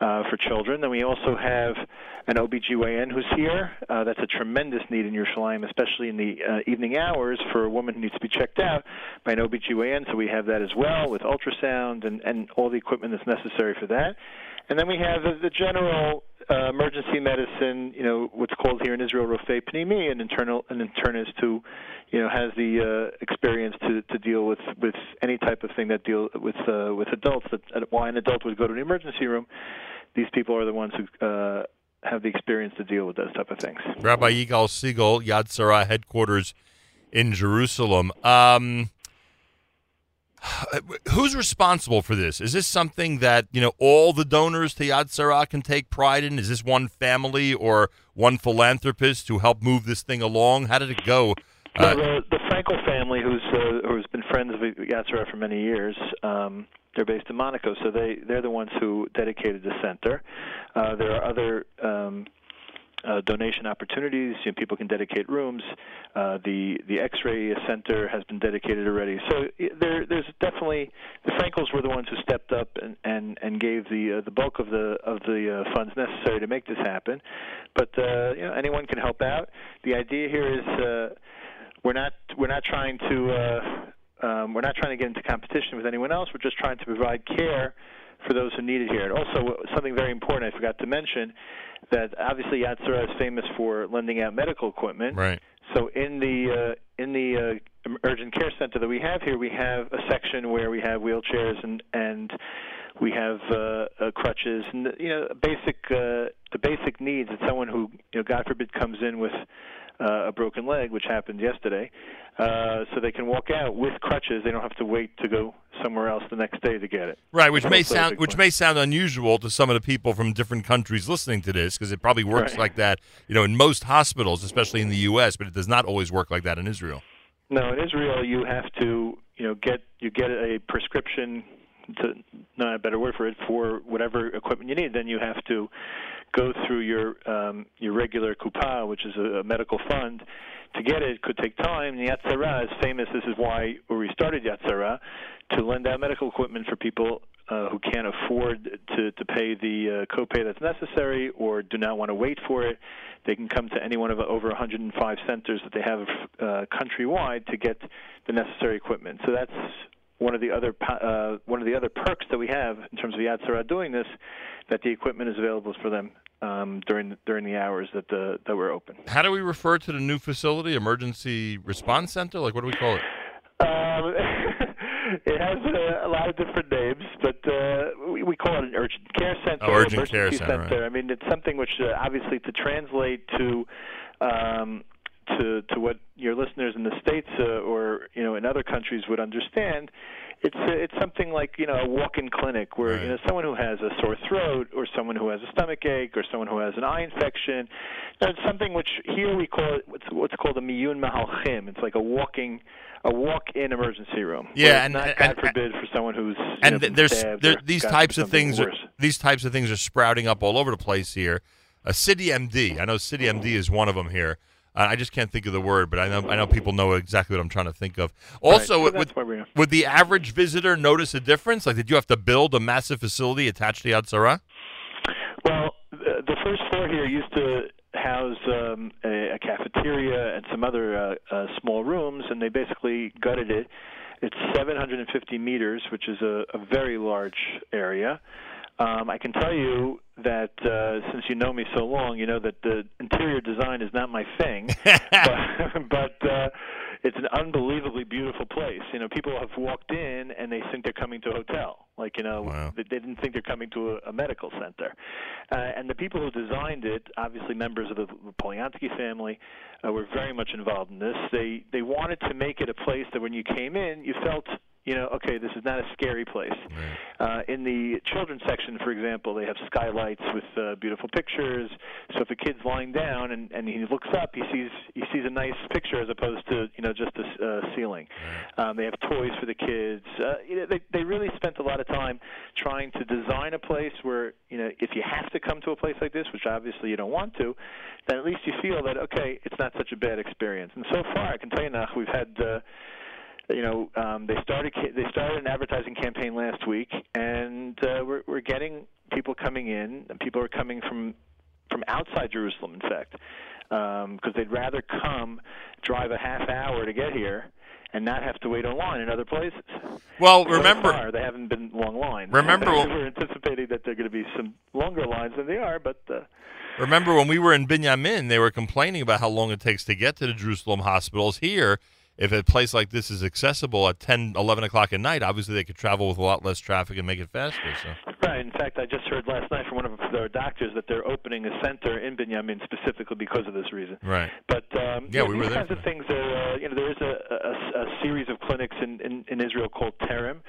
uh, for children. Then we also have an OBGYN who's here. Uh, that's a tremendous need in Yerushalayim, especially in the uh, evening hours for a woman who needs to be checked out by an OBGYN. So we have that as well with ultrasound and, and all the equipment that's necessary for that. And then we have the, the general uh, emergency medicine, you know, what's called here in Israel Rofei Pnimi, an internal an internist who, you know, has the uh, experience to, to deal with, with any type of thing that deal with uh, with adults. That uh, why an adult would go to an emergency room. These people are the ones who uh, have the experience to deal with those type of things. Rabbi Yigal Segal, Yad Sarah headquarters in Jerusalem. Um, who's responsible for this? Is this something that you know all the donors to Yad Sarah can take pride in? Is this one family or one philanthropist who helped move this thing along? How did it go? So the, the Frankel family, who's uh, who's been friends of Yad Sarah for many years, um, they're based in Monaco, so they they're the ones who dedicated the center. Uh, there are other um, uh, donation opportunities. You know, people can dedicate rooms. Uh, the the X-ray center has been dedicated already. So there there's definitely the Frankels were the ones who stepped up and and, and gave the uh, the bulk of the of the uh, funds necessary to make this happen. But uh, you know anyone can help out. The idea here is uh, we're not we're not trying to. Uh, um, we're not trying to get into competition with anyone else. We're just trying to provide care for those who need it here. And also, something very important I forgot to mention that obviously Yad Sarah is famous for lending out medical equipment. Right. So in the uh, in the uh, urgent care center that we have here, we have a section where we have wheelchairs and and we have uh, uh, crutches and you know basic uh, the basic needs that someone who you know God forbid comes in with uh, a broken leg, which happened yesterday, uh, so they can walk out with crutches. They don't have to wait to go somewhere else the next day to get it. Right, which may sound which point. may sound unusual to some of the people from different countries listening to this because it probably works Right. like that, you know, in most hospitals, especially in the U.S., but it does not always work like that in Israel. No, in Israel you have to, you know, get you get a prescription to not a better word for it for whatever equipment you need. Then you have to go through your um, your regular kupa, which is a, a medical fund. To get it could take time. And Yad is famous. This is why we started Yad to lend out medical equipment for people uh, who can't afford to, to pay the uh, copay that's necessary or do not want to wait for it. They can come to any one of over 105 centers that they have uh, countrywide to get the necessary equipment. So that's one of the other uh, one of the other perks that we have in terms of Yad Sarah doing this, that the equipment is available for them um, during during the hours that the that we're open. How do we refer to the new facility? Emergency Response Center? Like, what do we call it? Um, it has uh, a lot of different names, but uh, we, we call it an urgent care center. Oh, urgent care emergency center, right. I mean, it's something which uh, obviously to translate to. Um, to, to what your listeners in the states uh, or you know in other countries would understand, it's uh, it's something like you know a walk-in clinic where you know someone who has a sore throat or someone who has a stomach ache or someone who has an eye infection. Now, it's something which here we call it what's, what's called a miyun mahalchim. It's like a walking a walk-in emergency room. Yeah, and- not and- God forbid for someone who's and know, there's there, these types of things are, these types of things are sprouting up all over the place here. A City MD, I know City MD is one of them here. I just can't think of the word, but I know I know people know exactly what I'm trying to think of. Also, so would- would, why we're here. would the average visitor notice a difference? Like, did you have to build a massive facility attached to Yad Sarah? Well, the, the first floor here used to house um, a, a cafeteria and some other uh, uh, small rooms, and they basically gutted it. It's 750 meters, which is a, a very large area. Um, I can tell you that uh, since you know me so long, you know that the interior design is not my thing, but, but uh, it's an unbelievably beautiful place. You know, people have walked in and they think they're coming to a hotel. Like, you know, they, they didn't think they're coming to a, a medical center. Uh, and the people who designed it, obviously members of the Polyansky family, uh, were very much involved in this. They they wanted to make it a place that when you came in, you felt you know, okay, this is not a scary place. Uh, in the children's section, for example, they have skylights with uh, beautiful pictures. So if a kid's lying down and, and he looks up, he sees he sees a nice picture as opposed to you know just a uh, ceiling. Um, they have toys for the kids. Uh, you know, they they really spent a lot of time trying to design a place where you know if you have to come to a place like this, which obviously you don't want to, then at least you feel that okay, it's not such a bad experience. And so far, I can tell you now, we've had. Uh, you know, um, they started they started an advertising campaign last week, and uh, we're we're getting people coming in, and people are coming from from outside Jerusalem, in fact, because they'd rather come drive a half hour to get here and not have to wait online in other places. Well, So remember- far, they haven't been long lines. Remember- we're anticipating that there are going to be some longer lines than they are, but. Uh, Remember when we were in Binyamin, they were complaining about how long it takes to get to the Jerusalem hospitals. Here, if a place like this is accessible at 10, 11 o'clock at night, obviously they could travel with a lot less traffic and make it faster. So. Right. In fact, I just heard last night from one of their doctors that they're opening a center in Binyamin specifically because of this reason. Right. But um, Yeah, we these were there kinds of things are, uh, you know, there is a, a, a series of clinics in, in, in Israel called Terem,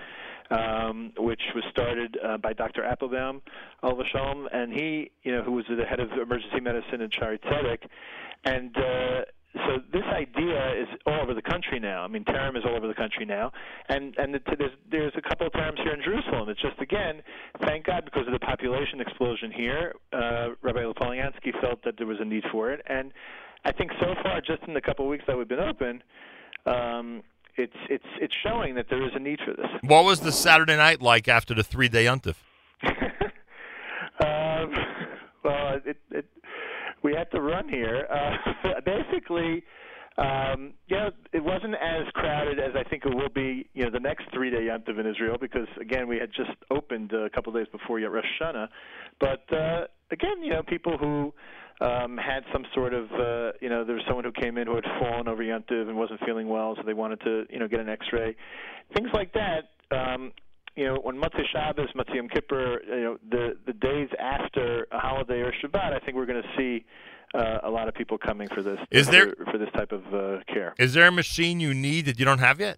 um, which was started uh, by Dr. Applebaum, Al Shalom, and he, you know, who was the head of emergency medicine in Shari Tzedek, and. Uh, so this idea is all over the country now. I mean, Terem is all over the country now, and and the, there's there's a couple of Terems here in Jerusalem. It's just again, thank God, because of the population explosion here, uh, Rabbi Polyansky felt that there was a need for it, and I think so far, just in the couple of weeks that we've been open, um, it's it's it's showing that there is a need for this. What was the Saturday night like after the three day yuntif? Um, well, it, it, we had to run here. Uh, basically, um, you know, it wasn't as crowded as I think it will be, you know, the next three-day Yom Tov in Israel because, again, we had just opened a couple of days before Yom Rosh Hashanah. But, uh, again, you know, people who um, had some sort of, uh, you know, there was someone who came in who had fallen over Yontiv and wasn't feeling well, so they wanted to, you know, get an X-ray, things like that. Um, you know, when Motzei Shabbos, Motzei Yom Kippur, you know, the the days after a holiday or Shabbat, I think we're going to see uh, a lot of people coming for this. Is there- for, for this type of uh, care? Is there a machine you need that you don't have yet?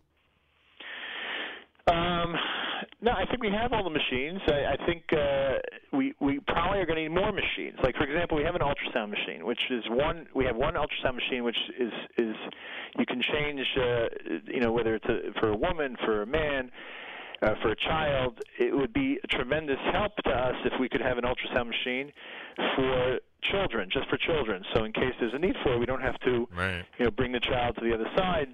Um, no, I think we have all the machines. I, I think uh, we we probably are going to need more machines. Like for example, we have an ultrasound machine, which is one. We have one ultrasound machine, which is is you can change. Uh, you know, whether it's a, for a woman, for a man. Uh, for a child, it would be a tremendous help to us if we could have an ultrasound machine for children, just for children. So in case there's a need for it, we don't have to Right. you know, bring the child to the other side.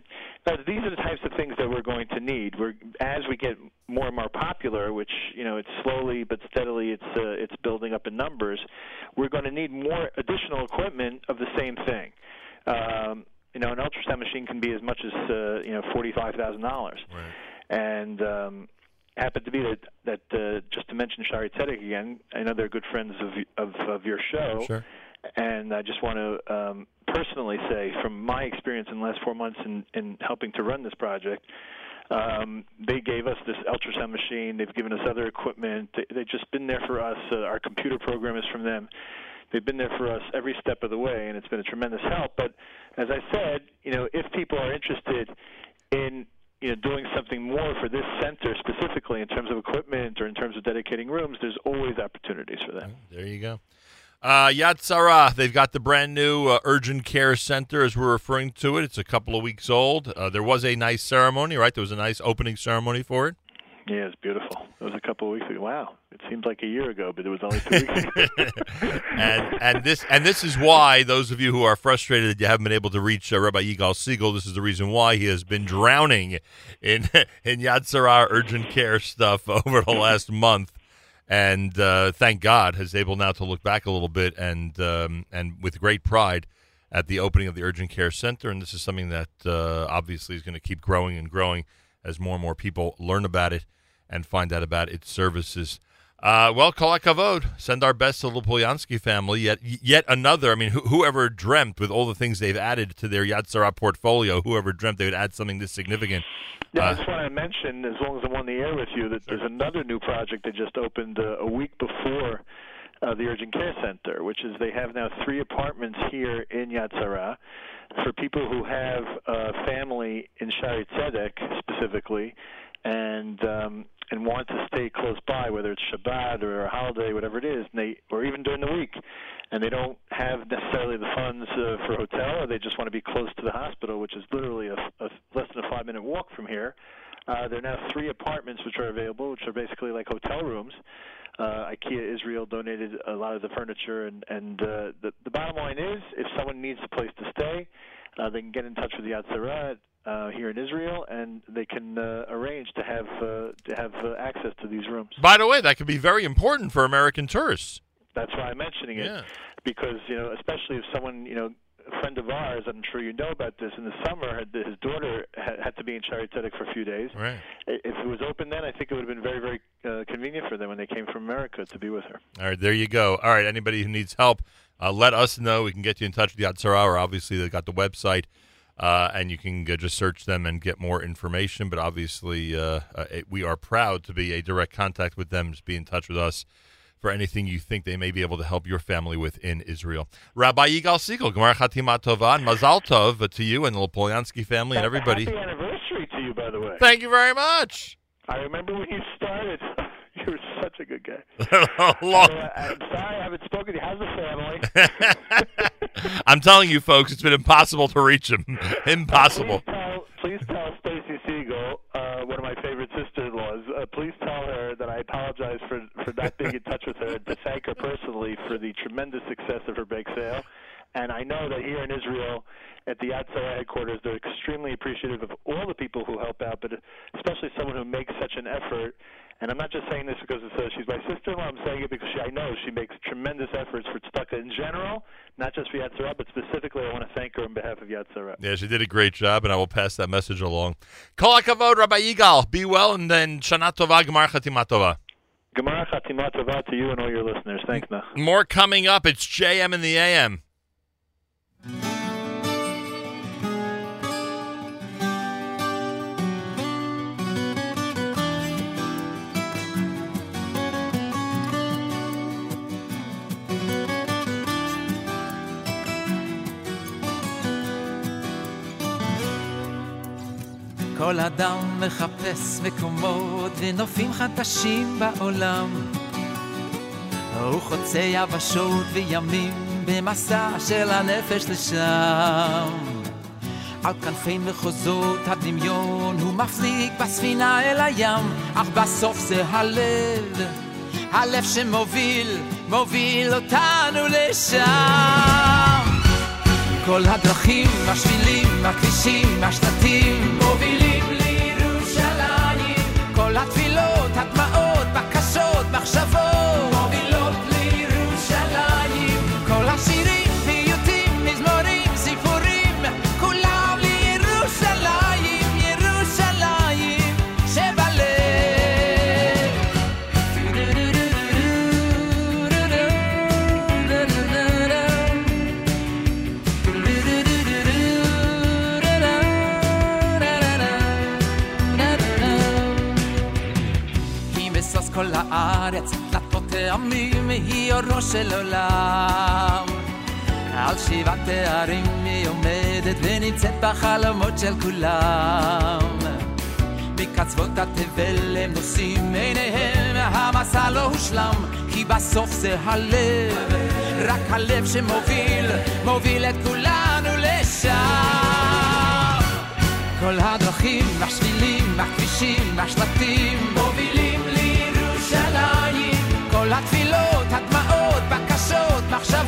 Now, these are the types of things that we're going to need. We're as we get more and more popular, which you know, it's slowly but steadily, it's uh, it's building up in numbers. We're going to need more additional equipment of the same thing. Um, you know, an ultrasound machine can be as much as uh, you know forty-five thousand dollars. And um, happened to be that that uh, just to mention Shari Tzedek again. I know they're good friends of of, of your show. Sure. And I just want to um, personally say, from my experience in the last four months in, in helping to run this project, um, they gave us this ultrasound machine. They've given us other equipment. They, they've just been there for us. Uh, our computer program is from them. They've been there for us every step of the way, and it's been a tremendous help. But as I said, you know, if people are interested in you know doing something more for this center specifically in terms of equipment or in terms of dedicating rooms, there's always opportunities for that. There you go. Uh, Yad Sarah, they've got the brand new uh, urgent care center, as we're referring to it. It's a couple of weeks old. Uh, there was a nice ceremony, right? There was a nice opening ceremony for it. Yeah, it's beautiful. It was a couple of weeks ago. Wow, it seems like a year ago, but it was only two weeks and and this and this is why those of you who are frustrated that you haven't been able to reach uh, Rabbi Yigal Segal, this is the reason why he has been drowning in in Yad Sarah urgent care stuff over the last month, and uh, thank God is able now to look back a little bit and um, and with great pride at the opening of the urgent care center, and this is something that uh, obviously is going to keep growing and growing as more and more people learn about it and find out about its services. Uh, well, kol kavod. Send our best to the Polyansky family. Yet, yet another. I mean, who, whoever dreamt with all the things they've added to their Yad Sarah portfolio, whoever dreamt they would add something this significant. Yeah, I Uh, just want to mention, as long as I'm on the air with you, that there's another new project that just opened uh, a week before uh, the Urgent Care Center, which is they have now three apartments here in Yad Sarah for people who have uh, family in Shari Tzedek specifically, and um, and want to stay close by, whether it's Shabbat or a holiday, whatever it is, and they or even during the week, and they don't have necessarily the funds uh, for a hotel, or they just want to be close to the hospital, which is literally a, a less than a five minute walk from here. Uh, there are now three apartments which are available, which are basically like hotel rooms. Uh, IKEA Israel donated a lot of the furniture, and and uh, the the bottom line is, if someone needs a place to stay, uh, they can get in touch with Yad Sarah uh, here in Israel, and they can uh, arrange to have uh, to have uh, access to these rooms. by the way, that could be very important for American tourists. That's why I'm mentioning it, Yeah. because you know, especially if someone you know, a friend of ours, I'm sure you know about this. In the summer, had, his daughter had, had to be in Shari Tzedek for a few days. Right. If it was open then, I think it would have been very, very uh, convenient for them when they came from America to be with her. All right, there you go. All right, anybody who needs help, uh, let us know. We can get you in touch with Yad Sarah, or obviously they've got the website, uh, and you can uh, just search them and get more information. But obviously, uh, uh, it- we are proud to be a direct contact with them. Just be in touch with us for anything you think they may be able to help your family with in Israel. Rabbi Yigal Segal, Gemara Chatima Tova, and Mazal Tov to you and the Polyansky family and everybody. Happy anniversary to you, by the way. Thank you very much. I remember when you started. you were such a good guy. Long- Uh, I'm sorry I haven't spoken to you. How's the family? I'm telling you, folks, it's been impossible to reach him. impossible. Please tell, please tell Stacy Segal, uh, one of my favorite sister-in-laws. Uh, please tell her that I apologize for for not being in touch with her and to thank her personally for the tremendous success of her bake sale. And I know that here in Israel, at the Sarah headquarters, they're extremely appreciative of all the people who help out, but especially someone who makes such an effort. And I'm not just saying this because it's, uh, she's my sister-in-law. I'm saying it because she, I know she makes tremendous efforts for Tzedakah in general, not just for Yad Sarah, but specifically I want to thank her on behalf of Yad Sarah. Yeah, she did a great job, and I will pass that message along. Kol hakavod, Rabbi Yigal. Be well, and then Shana Tova, Gemar Chatima Tova. Gemara Chatima Tova to you and all your listeners. Thanks, Nach. More coming up. It's JM in the AM. כל אדם מחפש מקומות ונופים חדשים בעולם. הוא חוצה יבשות וימים במסע של הנפש לשם. על כנפי מחוזות הדמיון הוא מפליג בספינה אל הים, אך בסוף זה הלב, הלב שמוביל, מוביל אותנו לשם. כל הדרכים, השבילים, הכבישים, השלטים מובילים לירושלים. כל התפילות, אורו של עולם. על שבעת תארים היא עומדת ונמצאת בחלומות של כולם. מקצוות התבל הם נושאים עיניהם, המסע לא הושלם, כי בסוף זה הלב, רק הלב שמוביל, מוביל את כולנו לשם. כל הדרכים, השבילים, הכבישים, השלטים, מובילים לירושלים. כל הדמעות, marche avant.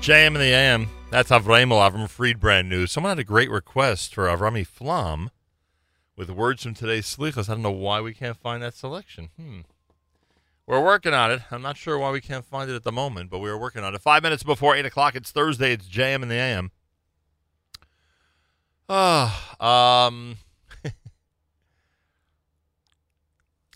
JM in the AM. That's Avramel Avram Fried brand new. Someone had a great request for Avrami Flam with words from today's Slichas. I don't know why we can't find that selection. Hmm. We're working on it. I'm not sure why we can't find it at the moment, but we are working on it. Five minutes before 8 o'clock. It's Thursday. It's JM in the AM. Ah, um,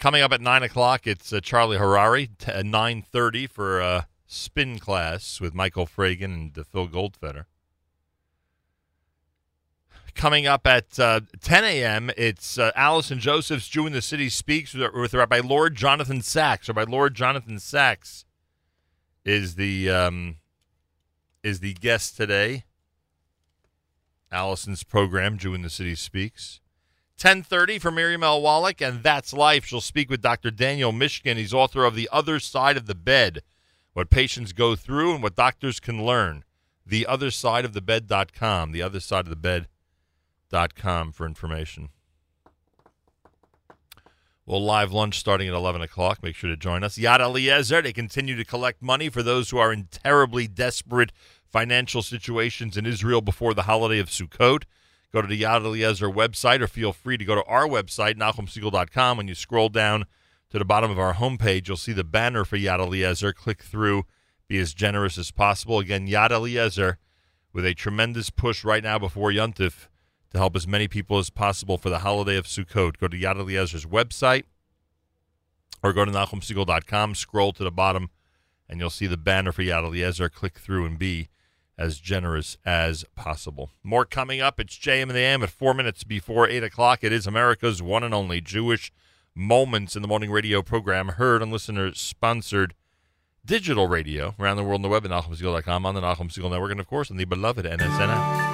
coming up at 9 o'clock, it's uh, Charlie Harary. T- uh, 9.30 for uh, spin class with Michael Fragin and Phil Goldfeder. Coming up at uh, 10 a.m., it's uh, Allison Joseph's Jew in the City Speaks with, with Rabbi Lord Jonathan Sacks. Rabbi Lord Jonathan Sacks is the um, is the guest today. Allison's program, Jew in the City Speaks. 10.30 for Miriam L. Wallach, and That's Life. She'll speak with Dr. Daniel Mishkin. He's author of The Other Side of the Bed, What Patients Go Through and What Doctors Can Learn. The Other Side of the Bed.com. The Other Side of the Bed.com for information. We'll live lunch starting at 11 o'clock. Make sure to join us. Yad Eliezer, they continue to collect money for those who are in terribly desperate financial situations in Israel before the holiday of Sukkot. Go to the Yad Eliezer website or feel free to go to our website, NachumSegal.com. When you scroll down to the bottom of our homepage, you'll see the banner for Yad Eliezer. Click through, be as generous as possible. Again, Yad Eliezer with a tremendous push right now before Yontif to help as many people as possible for the holiday of Sukkot. Go to Yad Eliezer's website or go to NachumSegal.com, scroll to the bottom, and you'll see the banner for Yad Eliezer. Click through and be as generous as possible. More coming up. It's JM and the AM at four minutes before 8 o'clock. It is America's one and only Jewish Moments in the Morning radio program, heard on listener sponsored digital radio around the world on the web at NachumSegal.com, on the Nachum Segal Network, and of course on the beloved NSN app.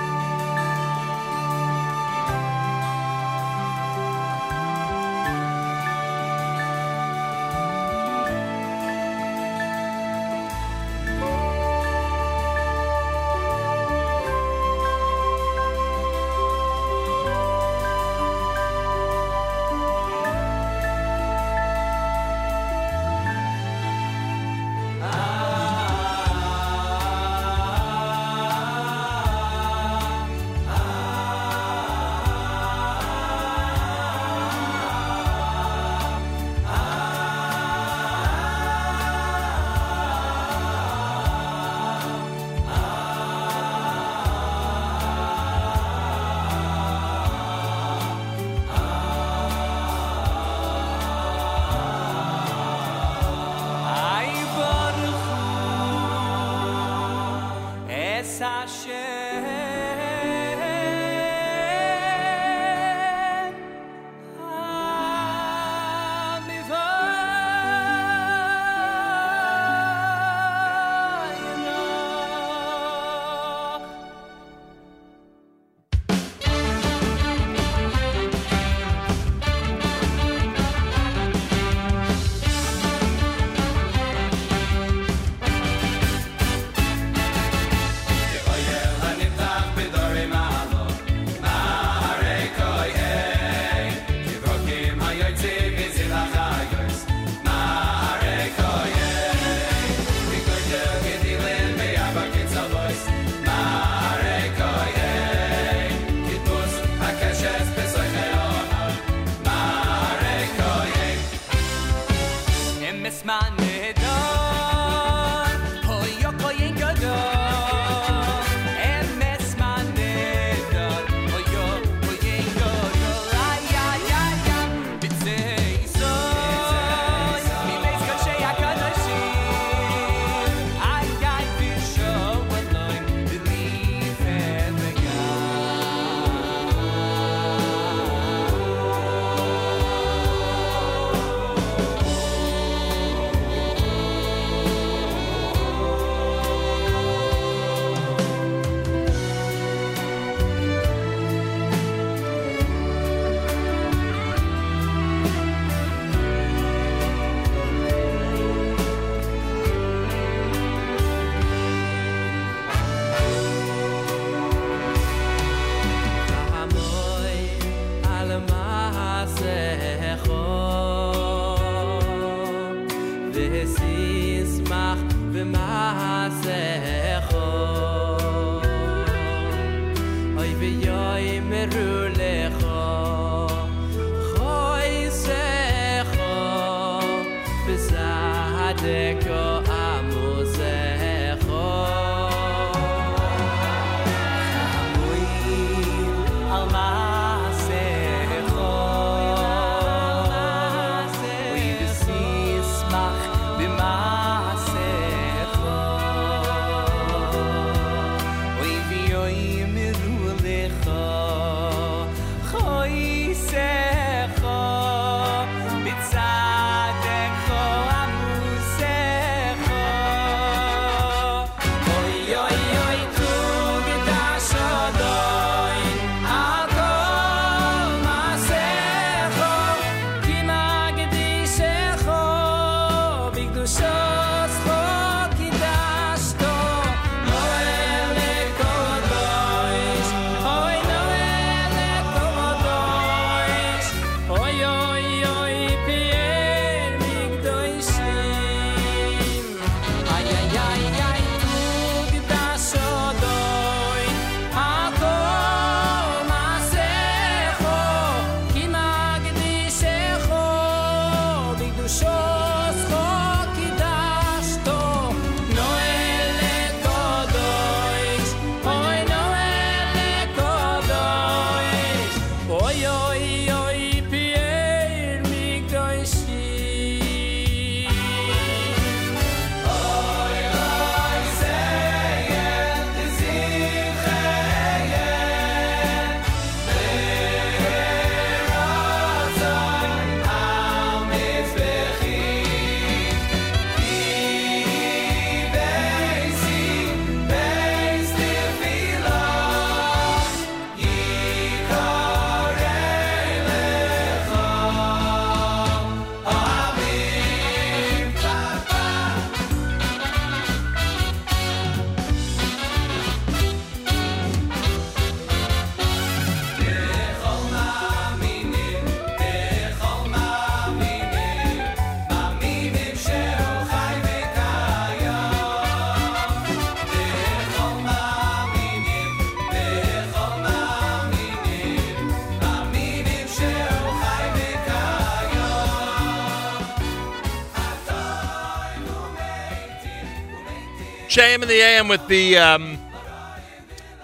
JM in the AM with the um,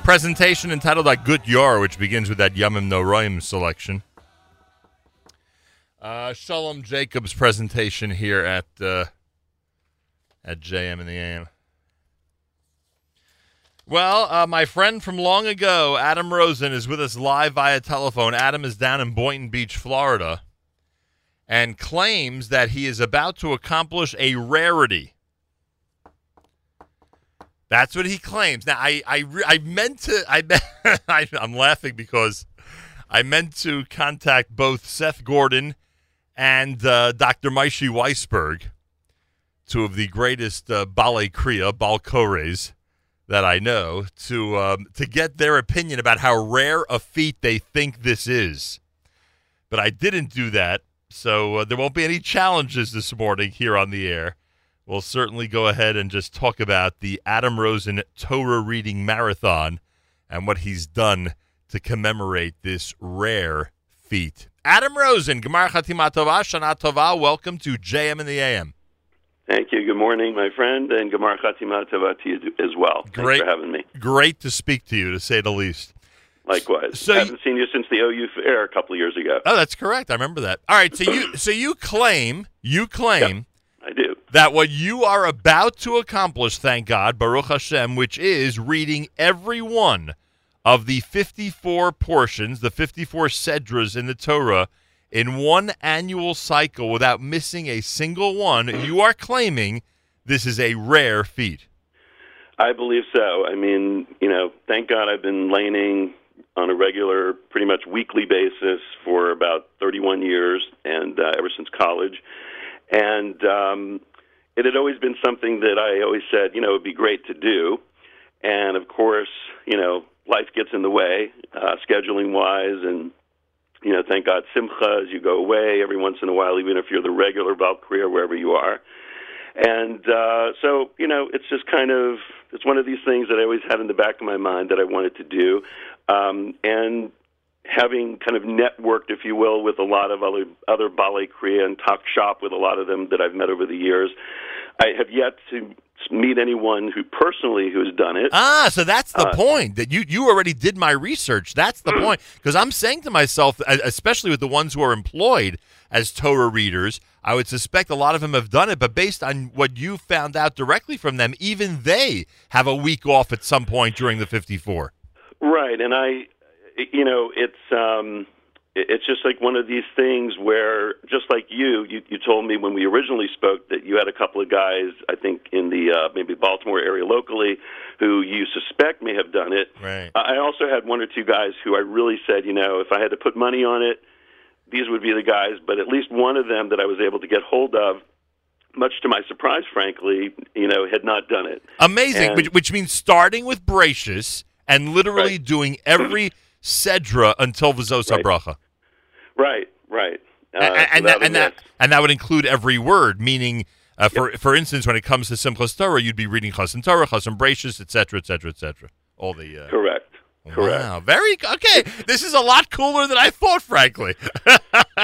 presentation entitled "A Good Yor," which begins with that Yamim Noroim selection. Uh, Shalom Jacobs presentation here at uh, at JM in the AM. Well, uh, my friend from long ago, Adam Rosen, is with us live via telephone. Adam is down in Boynton Beach, Florida, and claims that he is about to accomplish a rarity. That's what he claims. Now, I I, I meant to. I, I'm laughing because I meant to contact both Seth Gordon and uh, Dr. Maishi Weisberg, two of the greatest uh, baalei kriya, balkores, that I know, to um, to get their opinion about how rare a feat they think this is. But I didn't do that, so uh, there won't be any challenges this morning here on the air. We'll certainly go ahead and just talk about the Adam Rosen Torah reading marathon and what he's done to commemorate this rare feat. Adam Rosen, Gemar Chatima Tova, Shana Tova, welcome to JM in the AM. Thank you. Good morning, my friend, and Gamar Chatima Tova to you as well. Great. Thanks for having me. Great to speak to you, to say the least. Likewise. So haven't seen you since the OU fair a couple of years ago. Oh, that's correct. I remember that. All right, so you so you claim you claim I do. That what you are about to accomplish, thank God, Baruch Hashem, which is reading every one of the 54 portions, the 54 sedras in the Torah, in one annual cycle without missing a single one, you are claiming this is a rare feat. I believe so. I mean, you know, thank God I've been laning on a regular, pretty much weekly basis for about 31 years, and uh, ever since college. And um, it had always been something that I always said, you know, it would be great to do. And of course, you know, life gets in the way, uh, scheduling wise, and you know, thank God, simcha as you go away every once in a while, even if you're the regular Valkyrie or wherever you are. And uh, so, you know, it's just kind of it's one of these things that I always had in the back of my mind that I wanted to do, um, and having kind of networked, if you will, with a lot of other other baalei kriya and talk shop with a lot of them that I've met over the years. I have yet to meet anyone who personally who's done it. Ah, so that's the Uh, point that you you already did my research. That's the point because I'm saying to myself, especially with the ones who are employed as Torah readers, I would suspect a lot of them have done it. But based on what you found out directly from them, even they have a week off at some point during the 54. Right, and I, you know, it's um, it's just like one of these things where, just like you, you, you told me when we originally spoke that you had a couple of guys, I think in the uh, maybe Baltimore area locally, who you suspect may have done it. Right. I also had one or two guys who I really said, you know, if I had to put money on it, these would be the guys. But at least one of them that I was able to get hold of, much to my surprise, frankly, you know, had not done it. Amazing, And- which, which means starting with Bereishis and literally doing every Sedra until Vizos Right. Bracha. Right, right. Uh, and, and, without that, and, that, and that would include every word, meaning, uh, for for instance, when it comes to Simchas Torah, you'd be reading Chasim Torah, Chasim Bereishis, et cetera, et cetera, et cetera. All the uh, Correct. Correct. Wow, very okay. This is a lot cooler than I thought, frankly.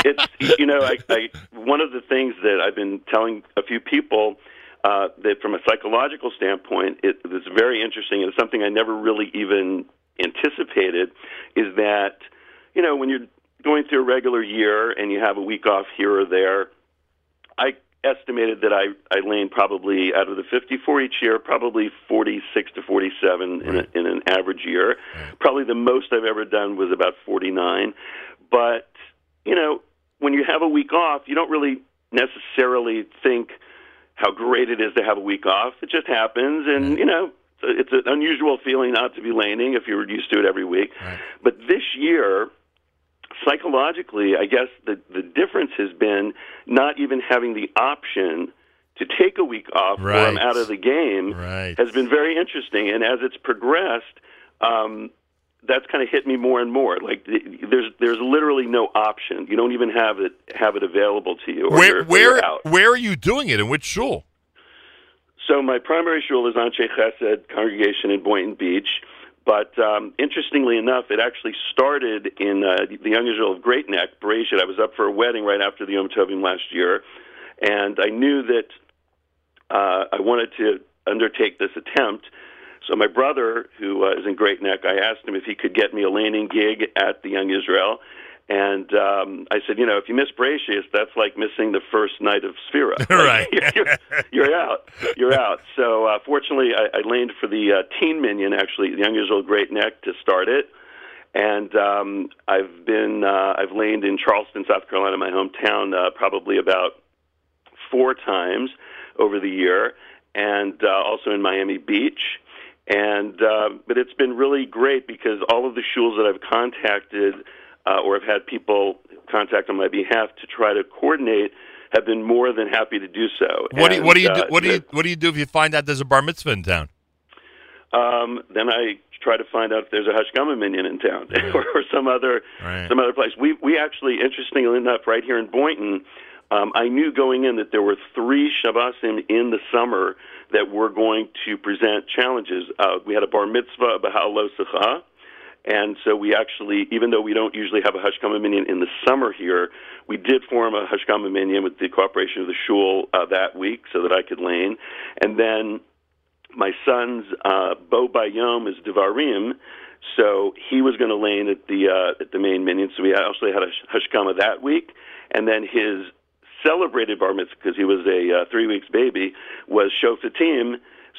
it's you know I, I one of the things that I've been telling a few people uh, that from a psychological standpoint it is very interesting and it's something I never really even anticipated is that you know when you're going through a regular year and you have a week off here or there I estimated that I I lane probably out of the 54 each year probably 46 to 47 in, a, in an average year. Probably the most I've ever done was about 49 but you know, when you have a week off, you don't really necessarily think how great it is to have a week off. It just happens, and you know, it's an unusual feeling not to be laning if you're used to it every week. But this year, psychologically, I guess the the difference has been not even having the option to take a week off or I'm out of the game Right. has been very interesting. And as it's progressed, um, that's kind of hit me more and more. Like th- there's there's literally no option. You don't even have it have it available to you. Or where where where are you doing it? In which shul? So my primary shul is Anshe Chesed congregation in Boynton Beach. But um, interestingly enough, it actually started in uh, the Young Israel of Great Neck, Bereshit. I was up for a wedding right after the Yom Tovim last year, and I knew that uh, I wanted to undertake this attempt. So my brother, who uh, is in Great Neck, I asked him if he could get me a laning gig at the Young Israel. And um, I said, you know, if you miss Bereishis, that's like missing the first night of Sefira. Like, Right. you're, you're out. You're out. So uh, fortunately, I, I laned for the uh, teen minyan, actually, the Young Israel Great Neck, to start it. And um, I've been uh, I've laned in Charleston, South Carolina, my hometown, uh, probably about four times over the year, and uh, also in Miami Beach. And uh, but it's been really great because all of the shuls that I've contacted uh, or have had people contact on my behalf to try to coordinate have been more than happy to do so. What do you, what do you do? uh, What do you what do you do if you find out there's a bar mitzvah in town? um, then I try to find out if there's a Hashkama minyan in town or, or some other Right. some other place. We we actually, interestingly enough, right here in Boynton, um, I knew going in that there were three Shabbosim in the summer that were going to present challenges. Uh, we had a bar mitzvah, a Secha, and so we actually, even though we don't usually have a Hashkama Minyan in the summer here, we did form a Hashkama Minyan with the cooperation of the shul uh, that week so that I could lane. And then my son's uh, Bo Bayom is Devarim, so he was going to lane at the uh, at the main Minyan. So we actually had a Hashkama that week, and then his celebrated bar mitzvah because he was a uh, three weeks baby was Shofatim.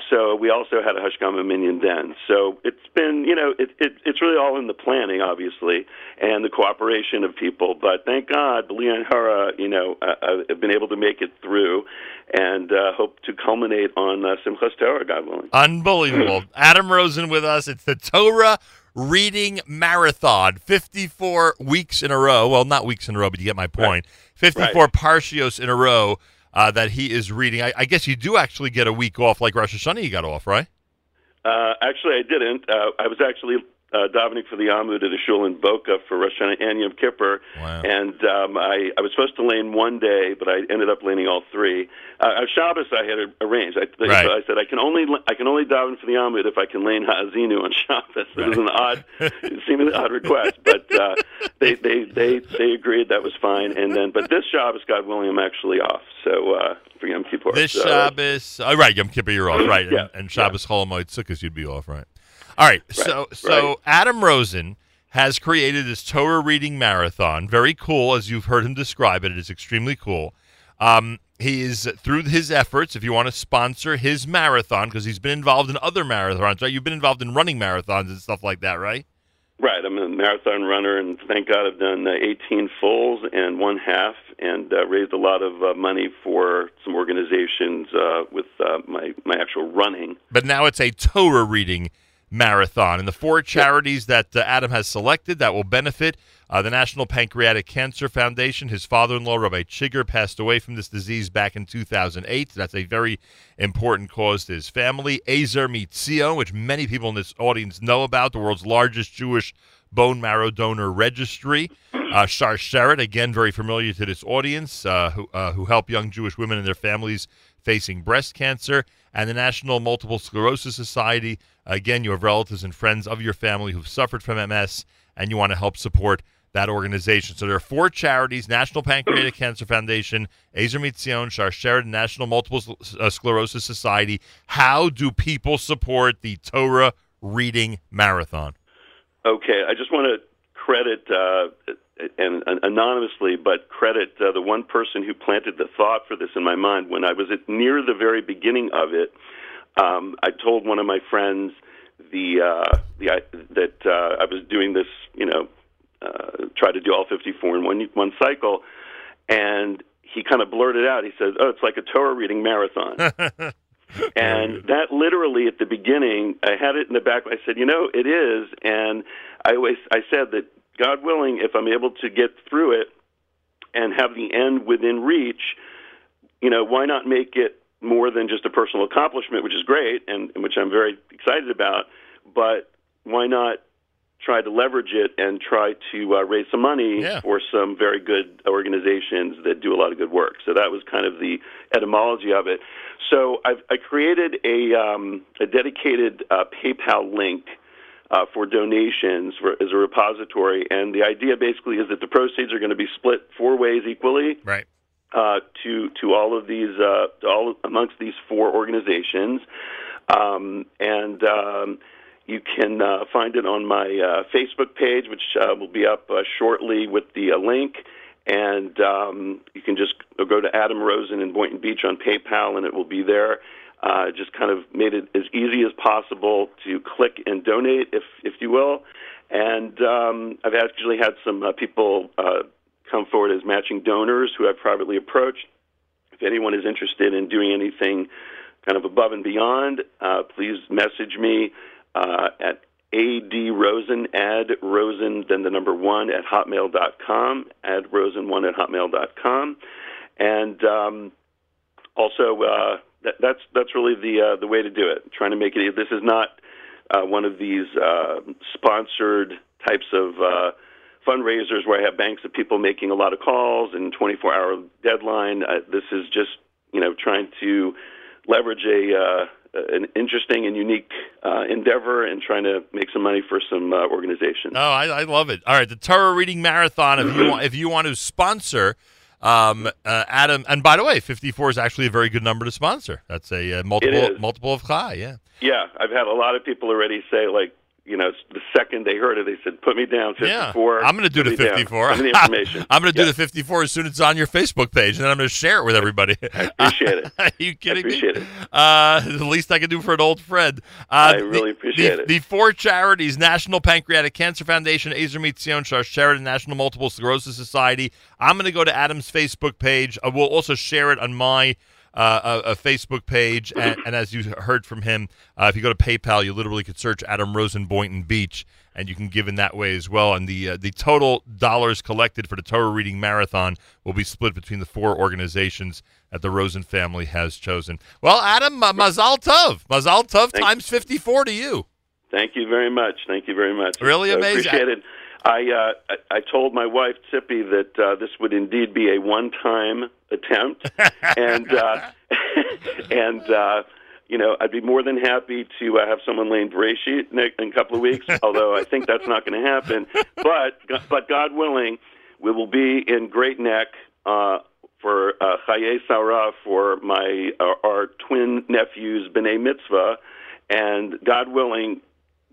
So we also had a Hashkama Minyan then. So it's been, you know, it, it, it's really all in the planning, obviously, and the cooperation of people. But thank God, Leon Hara, you know, uh, uh, have been able to make it through, and uh, hope to culminate on uh, Simchas Torah, God willing. Unbelievable. Adam Rosen with us. It's the Torah Reading Marathon. 54 weeks in a row. Well, not weeks in a row, but you get my point. 54 Right. parshios in a row uh, that he is reading. I, I guess you do actually get a week off like Rosh Hashanah you got off, right? Uh, actually, I didn't. Uh, I was actually uh, davening for the Amud at a shul in Boca for Rosh Hashanah and Yom Kippur, and um, I, I was supposed to lane one day, but I ended up laning all three. Uh, Shabbos I had arranged. I, Right. I said I can only I can only daven for the Amud if I can lane Ha'azinu on Shabbos. It was an odd, seemingly odd request, but uh, they, they they they agreed that was fine. And then, but this Shabbos, God willing, I'm actually off. So uh, for Yom Kippur. This so, Shabbos. Oh, right, Yom Kippur, you're off, right? Yeah, And, and Shabbos Chol Hamoed Sukkot, you'd be off, right? All right. So, so Adam Rosen has created this Torah reading marathon. Very cool, as you've heard him describe it. It is extremely cool. Um, he is through his efforts. If you want to sponsor his marathon, because he's been involved in other marathons, right? You've been involved in running marathons and stuff like that, right? Right, I'm a marathon runner, and thank God I've done uh, 18 fulls and one half, and uh, raised a lot of uh, money for some organizations uh, with uh, my my actual running. But now it's a Torah reading marathon. And the four charities that uh, Adam has selected that will benefit uh, the National Pancreatic Cancer Foundation. His father in law, Rabbi Chigger, passed away from this disease back in 2008. That's a very important cause to his family. Ezer Mizion, which many people in this audience know about, the world's largest Jewish bone marrow donor registry. Uh, Sharsheret, again, very familiar to this audience, uh, who, uh, who help young Jewish women and their families facing breast cancer. And the National Multiple Sclerosis Society. Again, you have relatives and friends of your family who've suffered from MS, and you want to help support that organization. So there are four charities National Pancreatic Cancer Foundation, Ezer Mizion, Shar Sheridan, National Multiple uh, Sclerosis Society. How do people support the Torah Reading Marathon? Okay, I just want to credit uh, and, and anonymously, but credit uh, the one person who planted the thought for this in my mind when I was at near the very beginning of it. Um, I told one of my friends the uh, the I, that uh, I was doing this, you know, uh, try to do all 54 in one one cycle, and he kind of blurted out. He says, "Oh, it's like a Torah reading marathon." And that literally at the beginning, I had it in the back. I said, you know, it is, and I always I said that God willing, if I'm able to get through it and have the end within reach, you know, why not make it more than just a personal accomplishment, which is great and, and which I'm very excited about, but why not try to leverage it and try to uh, raise some money for some very good organizations that do a lot of good work. So that was kind of the etymology of it. So I've, I created a, um, a dedicated uh, PayPal link uh, for donations for, as a repository, and the idea basically is that the proceeds are going to be split four ways equally. Right. uh, to to all of these uh, to all amongst these four organizations, um, and um, you can uh, find it on my uh, Facebook page, which uh, will be up uh, shortly with the uh, link. And um, you can just go to Adam Rosen in Boynton Beach on PayPal, and it will be there. Uh, just kind of made it as easy as possible to click and donate, if if you will. And um, I've actually had some uh, people uh, come forward as matching donors who I've privately approached. If anyone is interested in doing anything kind of above and beyond, uh, please message me uh, at adrosen, add rosen, then the number one at hotmail.com, add rosen one at hotmail.com. And um, also, uh, that, that's that's really the uh, the way to do it. Trying to make it. This is not uh, one of these uh, sponsored types of uh, fundraisers where I have banks of people making a lot of calls and 24 hour deadline. Uh, this is just you know trying to leverage a uh, an interesting and unique uh, endeavor and trying to make some money for some uh, organizations. Oh, I, I love it. All right, the Torah reading marathon. If you want, if you want to sponsor, um, uh, Adam. And by the way, fifty four is actually a very good number to sponsor. That's a uh, multiple multiple of Chai. Yeah. Yeah, I've had a lot of people already say like. You know, the second they heard it, they said, "Put me down, 54." I'm going to do the me down. 54. Send me the information. I'm going to do Yeah. the 54 as soon as it's on your Facebook page, and then I'm going to share it with everybody. I appreciate it. Are you kidding appreciate me? it. Uh, the least I can do for an old friend. Uh, I really the- appreciate the, it. The four charities: National Pancreatic Cancer Foundation, Ezer Mizion, Shar Sheridan National Multiple Sclerosis Society. I'm going to go to Adam's Facebook page. I will also share it on my. Uh, a, a Facebook page, and, and as you heard from him, uh, if you go to PayPal, you literally could search Adam Rosen Boynton Beach, and you can give in that way as well. And the uh, the total dollars collected for the Torah reading marathon will be split between the four organizations that the Rosen family has chosen. Well, Adam, Mazal Tov, Mazal Tov times fifty four to you. Thank you very much. Thank you very much. Really I amazing. Appreciate it. I, uh, I told my wife Tippy that uh, this would indeed be a one-time attempt, and uh, and uh, you know I'd be more than happy to uh, have someone laying a, in a couple of weeks. although I think that's not going to happen. But but God willing, we will be in Great Neck. Uh, for uh, Chaye Sarah for my uh, our twin nephews B'nai Mitzvah, and God willing,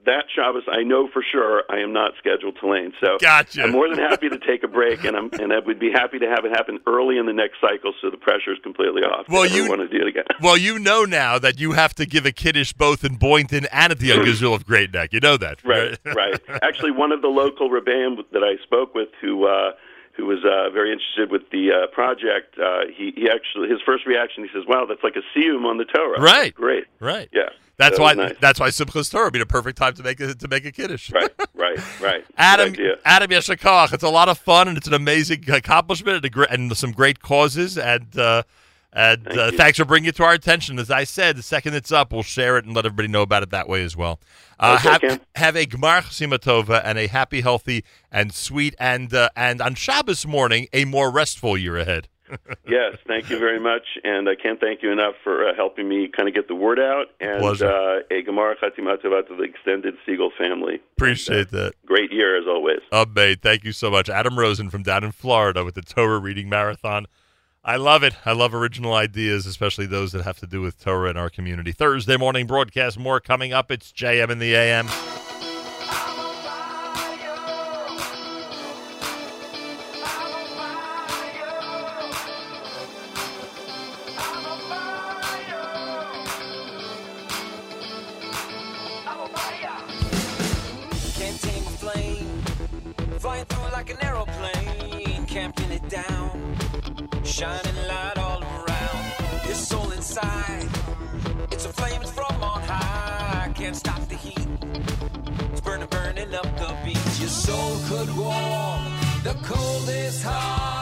that Shabbos I know for sure I am not scheduled to lane. So Gotcha. I'm more than happy to take a break, and I'm and I would be happy to have it happen early in the next cycle, so the pressure is completely off. Well, you- want to do it again. Well, you know now that you have to give a kiddish both in Boynton and at the Young Israel of Great Neck. You know that, Right, right. Actually, one of the local rebbeim that I spoke with, who uh, who was uh, very interested with the uh, project, uh, he he actually his first reaction, he says, "Wow, that's like a siyum on the Torah." Right. great, right. Yeah, That's that why. nice. That's why Simchas Torah would be the perfect time to make a to make a kiddish. Right, right, right. Adam. Adam Yeshakach. It's a lot of fun and it's an amazing accomplishment and, a gr- and some great causes. And uh, and uh, thanks for bringing it to our attention. As I said, the second it's up, we'll share it and let everybody know about it that way as well. Uh, Okay, have, Ken. have a Gmar Simatova and a happy, healthy, and sweet, and uh, and on Shabbos morning, a more restful year ahead. yes, thank you very much, and I can't thank you enough for uh, helping me kind of get the word out. And Pleasure. uh, a Gemara Chatima Tova to the extended Segal family. Appreciate that. Great year as always. Mate, thank you so much. Adam Rosen from down in Florida with the Torah reading marathon. I love it. I love original ideas, especially those that have to do with Torah in our community. Thursday morning broadcast, more coming up. It's JM in the AM. Shining light all around. Your soul inside. It's a flame, from on high. Can't stop the heat. It's burning, burning up the beach. Your soul could warm the coldest heart.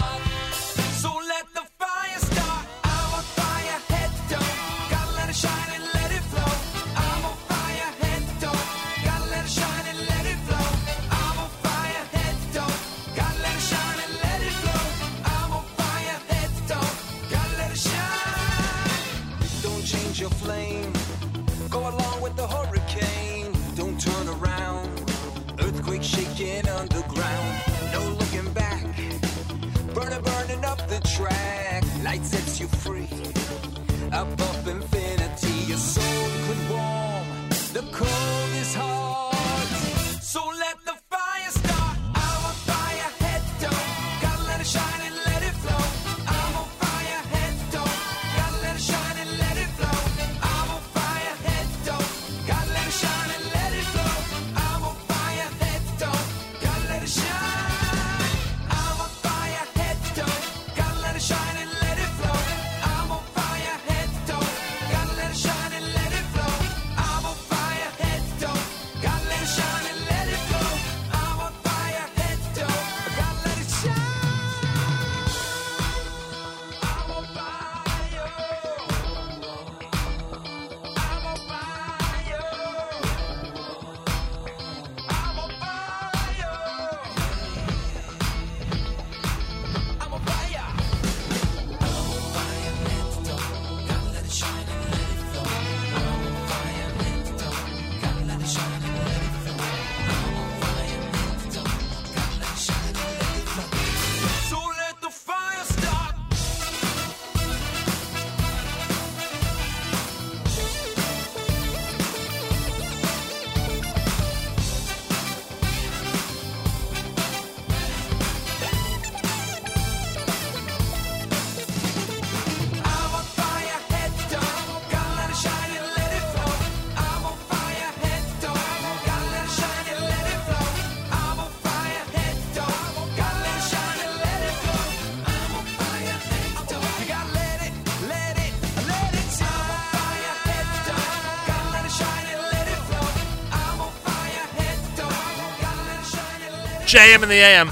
JM in the AM.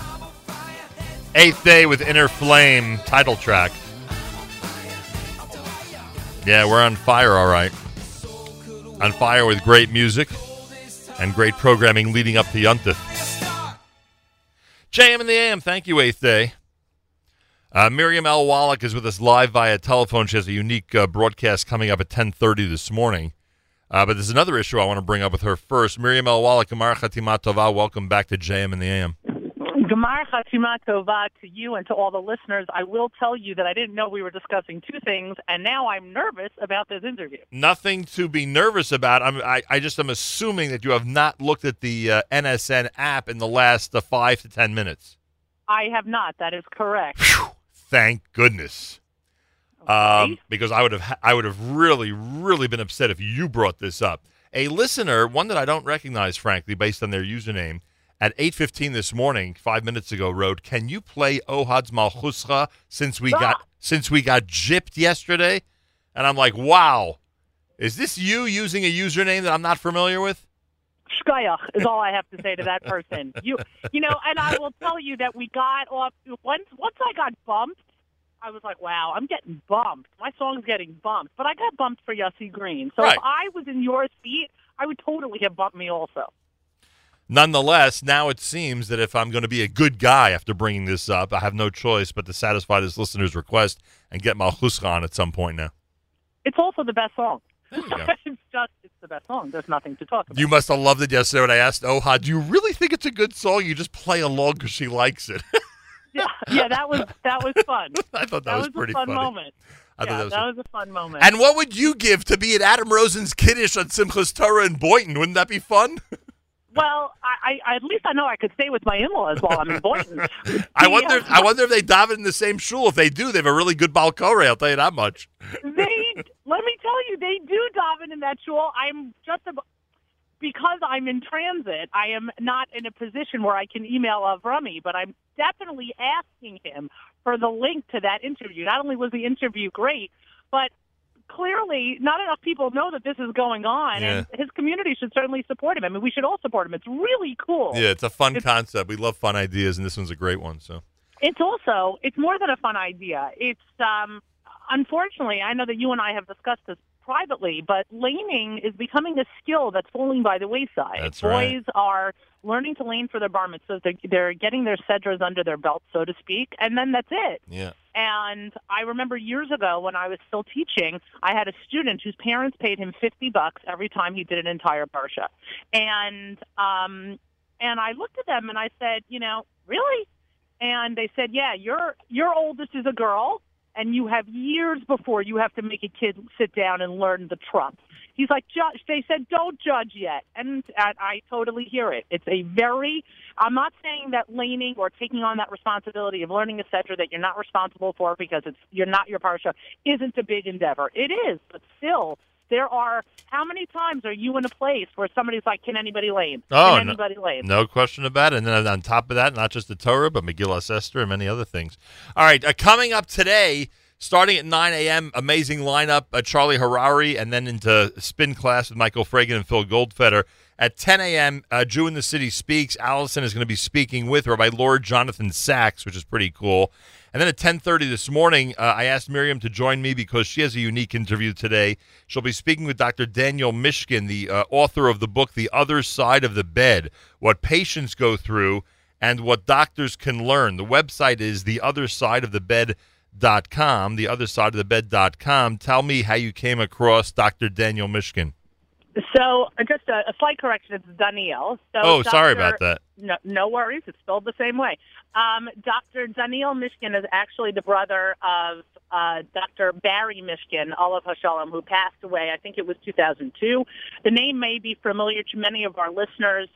Eighth day with Inner Flame title track. Yeah, we're on fire, all right. On fire with great music and great programming leading up to Yuntif. JM in the AM. Thank you, Eighth Day. Uh, Miriam L. Wallach is with us live via telephone. She has a unique uh, broadcast coming up at 10.30 this morning. Uh, but there's another issue I want to bring up with her first. Miriam L. Wallach, Gemar Chatima Tova, welcome back to JM in the AM. Gemar Chatima Tova to you and to all the listeners. I will tell you that I didn't know we were discussing two things, and now I'm nervous about this interview. Nothing to be nervous about. I'm, I, I just am assuming that you have not looked at the uh, NSN app in the last uh, five to ten minutes. I have not. That is correct. Thank goodness. Um, because I would have I would have really really been upset if you brought this up. A listener, one that I don't recognize, frankly, based on their username, at 8:15 this morning, five minutes ago, wrote, "Can you play Ohad's Malchuscha since we got since we got gypped yesterday?" And I'm like, "Wow, is this you using a username that I'm not familiar with?" Shkayach is all I have to say to that person. You, you know, and I will tell you that we got off once. Once I got bumped, I was like, "Wow, I'm getting bumped. My song's getting bumped." But I got bumped for Yossi Green. So Right. if I was in your seat, I would totally have bumped me also. Nonetheless, now it seems that if I'm going to be a good guy after bringing this up, I have no choice but to satisfy this listener's request and get Malchuscha on at some point now. It's also the best song. it's just it's the best song. There's nothing to talk about. You must have loved it yesterday when I asked Ohad, do you really think it's a good song? You just play along because she likes it. Yeah, yeah, that was that was fun. I thought that was pretty a fun funny. moment. I thought yeah, that was that was a fun moment. and what would you give to be at Adam Rosen's kiddish on Simchas Torah in Boynton? Wouldn't that be fun? well, I, I at least I know I could stay with my in-laws while I'm in Boynton. I wonder. I wonder if they daven in the same shul. If they do, they have a really good balkore. I'll tell you that much. they let me tell you, they do daven in that shul. I'm just about, because I'm in transit. I am not in a position where I can email Avrami, but I'm definitely asking him for the link to that interview. Not only was the interview great, but clearly not enough people know that this is going on, and his community should certainly support him. I mean, we should all support him. It's really cool. Yeah, it's a fun concept. We love fun ideas, and this one's a great one. So It's also it's more than a fun idea. It's um unfortunately, I know that you and I have discussed this privately, but laning is becoming a skill that's falling by the wayside. That's Boys right. are learning to lane for their bar mitzvahs. They're, they're getting their sedras under their belt, so to speak, and then that's it. yeah. And I remember years ago when I was still teaching, I had a student whose parents paid him fifty bucks every time he did an entire parsha, and um, and I looked at them and I said, you know, really? And they said, yeah, your your oldest is a girl, and you have years before you have to make a kid sit down and learn the trop. He's like, judge. They said, don't judge yet, and, I totally hear it. It's a very. I'm not saying that laning or taking on that responsibility of learning a sedra that you're not responsible for because it's you're not your parsha isn't a big endeavor. It is, but still, there are. How many times are you in a place where somebody's like, can anybody lane? Oh, can no, anybody lane? no question about it. And then on top of that, not just the Torah, but Megillah Esther and many other things. All right, uh, coming up today, starting at 9 a.m., amazing lineup, uh, Charlie Harary, and then into spin class with Michael Fragin and Phil Goldfeder. At 10 a.m., uh, Jew in the City Speaks. Allison is going to be speaking with Rabbi Lord Jonathan Sacks, which is pretty cool. And then at 10:30 this morning, uh, I asked Miriam to join me because she has a unique interview today. She'll be speaking with Dr. Daniel Mishkin, the uh, author of the book The Other Side of the Bed: What Patients Go Through and What Doctors Can Learn. The website is theothersideofthebed.com, theothersideofthebed.com. Tell me how you came across Dr. Daniel Mishkin. So uh, just a, a slight correction. It's Daniel. So Oh, sorry about that. No, no worries. It's spelled the same way. Um, Dr. Daniel Mishkin is actually the brother of uh, Dr. Barry Mishkin, Olav Hashalom, who passed away. I think it was 2002. The name may be familiar to many of our listeners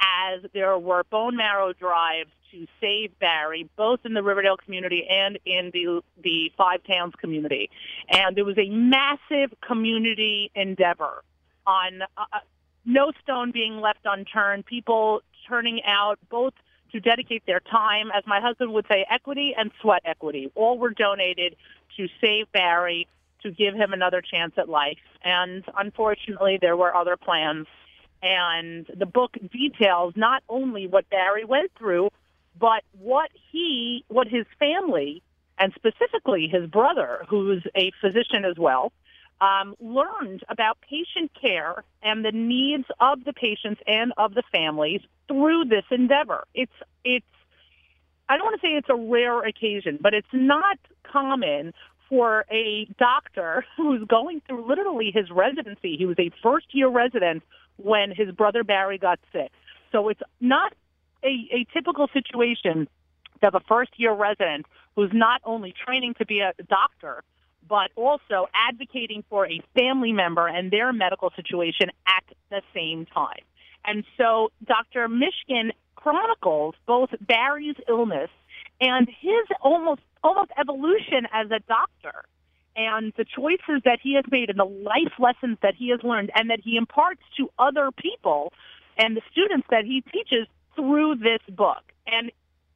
as there were bone marrow drives to save Barry, both in the Riverdale community and in the the Five Towns community. And there was a massive community endeavor on uh, uh, no stone being left unturned, people turning out both to dedicate their time, as my husband would say, equity and sweat equity. All were donated to save Barry, to give him another chance at life. And unfortunately, there were other plans. And the book details not only what Barry went through, but what he, what his family, and specifically his brother, who's a physician as well, um, learned about patient care and the needs of the patients and of the families through this endeavor. It's it's I don't want to say it's a rare occasion, but it's not common for a doctor who's going through literally his residency. He was a first year resident when his brother Barry got sick. So it's not a, a typical situation to have a first year resident who's not only training to be a doctor, but also advocating for a family member and their medical situation at the same time. And so Dr. Mishkin chronicles both Barry's illness and his almost almost evolution as a doctor and the choices that he has made and the life lessons that he has learned and that he imparts to other people and the students that he teaches through this book. And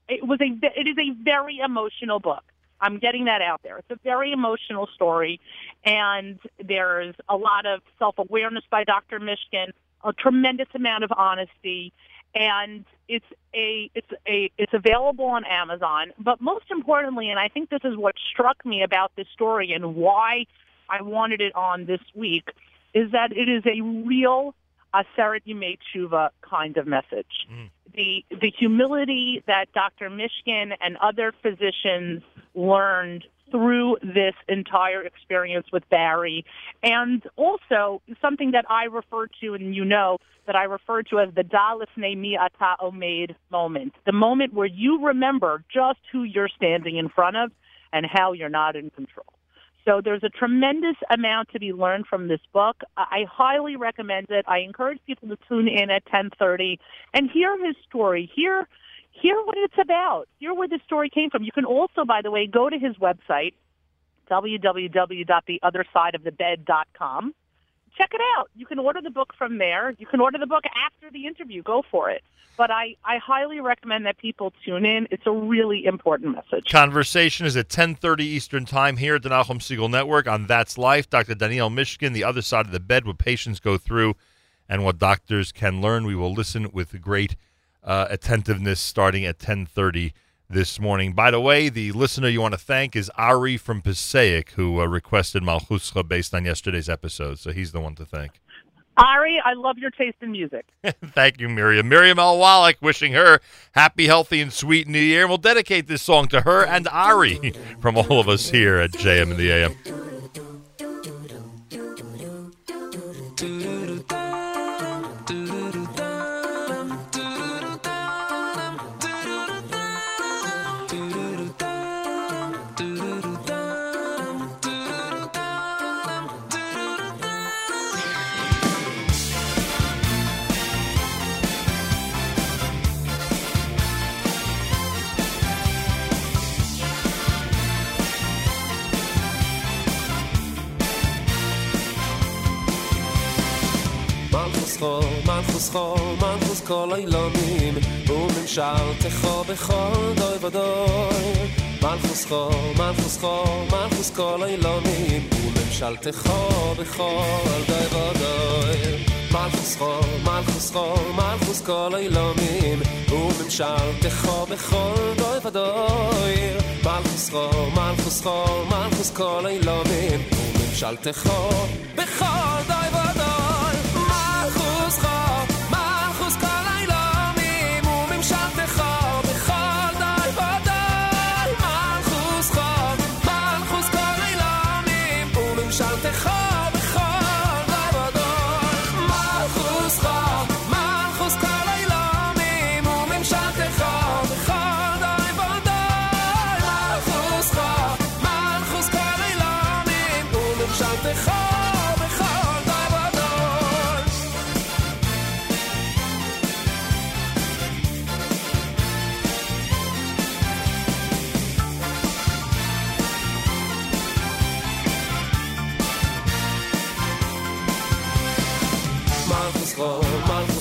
it was a it is a very emotional book. I'm getting that out there. It's a very emotional story, and there's a lot of self awareness by Dr. Mishkin, a tremendous amount of honesty, and it's a it's a it's available on Amazon. But most importantly, and I think this is what struck me about this story and why I wanted it on this week, is that it is a real Aseret Yimei Tshuva kind of message. Mm. The the humility that Dr. Mishkin and other physicians learned through this entire experience with Barry, and also something that I refer to, and you know that I refer to as the Dalis Mi Ata Omed moment, the moment where you remember just who you're standing in front of and how you're not in control. So there's a tremendous amount to be learned from this book. I highly recommend it. I encourage people to tune in at 10:30 and hear his story. Hear hear what it's about. Hear where this story came from. You can also, by the way, go to his website www.theothersideofthebed.com. Check it out. You can order the book from there. You can order the book after the interview. Go for it. But I, I highly recommend that people tune in. It's a really important message. Conversation is at 10:30 Eastern Time here at the Nachum Segal Network on That's Life. Dr. Danielle Mishkin, the other side of the bed, what patients go through and what doctors can learn. We will listen with great uh, attentiveness starting at 10:30 this morning. By the way, the listener you want to thank is Ari from Passaic, who uh, requested Malchuscha based on yesterday's episode. So he's the one to thank. Ari, I love your taste in music. Thank you, Miriam. Miriam L. Wallach wishing her happy, healthy, and sweet New Year. And we'll dedicate this song to her and Ari from all of us here at JM in the AM. מלכוס חול, מלכוס חול, מלכוס כל אילומים, וממשלתך בכל דוי ודוי. מלכוס חול, מלכוס חול, מלכוס כל אילומים, וממשלתך בכל דוי ודוי. מלכוס חול, מלכוס חול, מלכוס כל אילומים, וממשלתך בכל דוי ודוי. מלכוס חול, מלכוס חול, מלכוס כל אילומים, וממשלתך בכל דוי ודוי.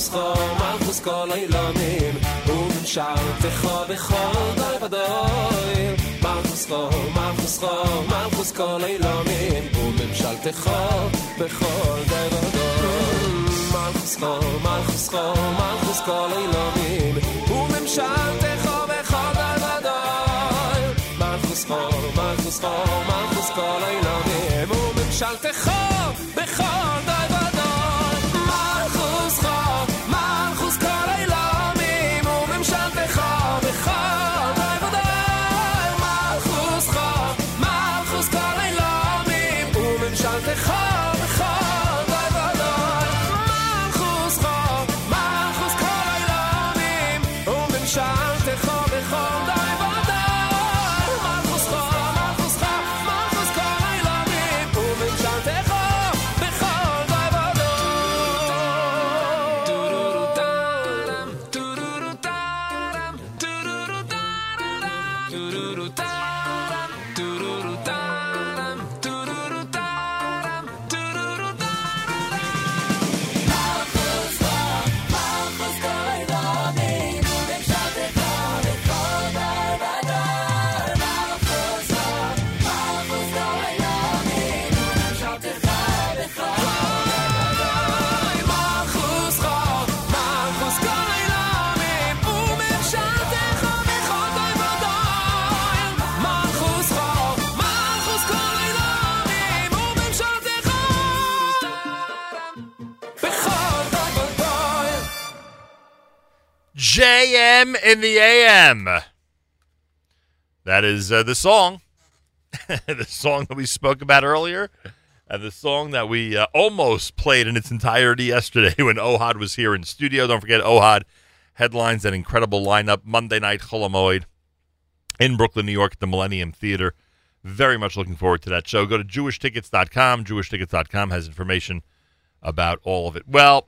מלכוס חול, מלכוס כל אילונים, וממשלתך בכל דוי ודוי. מלכוס חול, מלכוס חול, מלכוס כל אילונים, וממשלתך בכל דוי ודוי. מלכוס חו, מלכוס חו, מלכוס כל אילומים, וממשלתך בכל דרבדוי. מלכוס חו, מלכוס חו, מלכוס כל אילומים, וממשלתך בכל דרבדוי. JM in the AM. That is uh, the song. the song that we spoke about earlier. And the song that we uh, almost played in its entirety yesterday when Ohad was here in studio. Don't forget, Ohad headlines that incredible lineup Monday night Chol Hamoed in Brooklyn, New York at the Millennium Theater. Very much looking forward to that show. Go to jewishtickets.com. Jewishtickets.com has information about all of it. Well,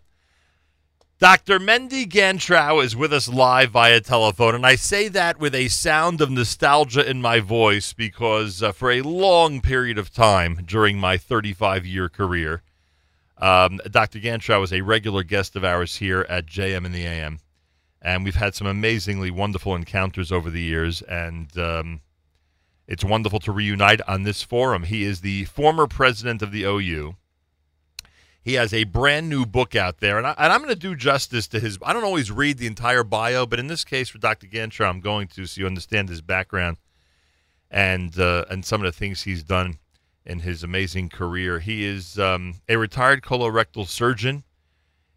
Dr. Mendy Ganchrow is with us live via telephone, and I say that with a sound of nostalgia in my voice because uh, for a long period of time during my 35 year career, um, Dr. Ganchrow was a regular guest of ours here at JM in the AM, and we've had some amazingly wonderful encounters over the years, and um, it's wonderful to reunite on this forum. He is the former president of the OU. He has a brand new book out there, and, I, I'm going to do justice to his. I don't always read the entire bio, but in this case for Dr. Ganchrow, I'm going to, so you understand his background and uh, and some of the things he's done in his amazing career. He is um, a retired colorectal surgeon.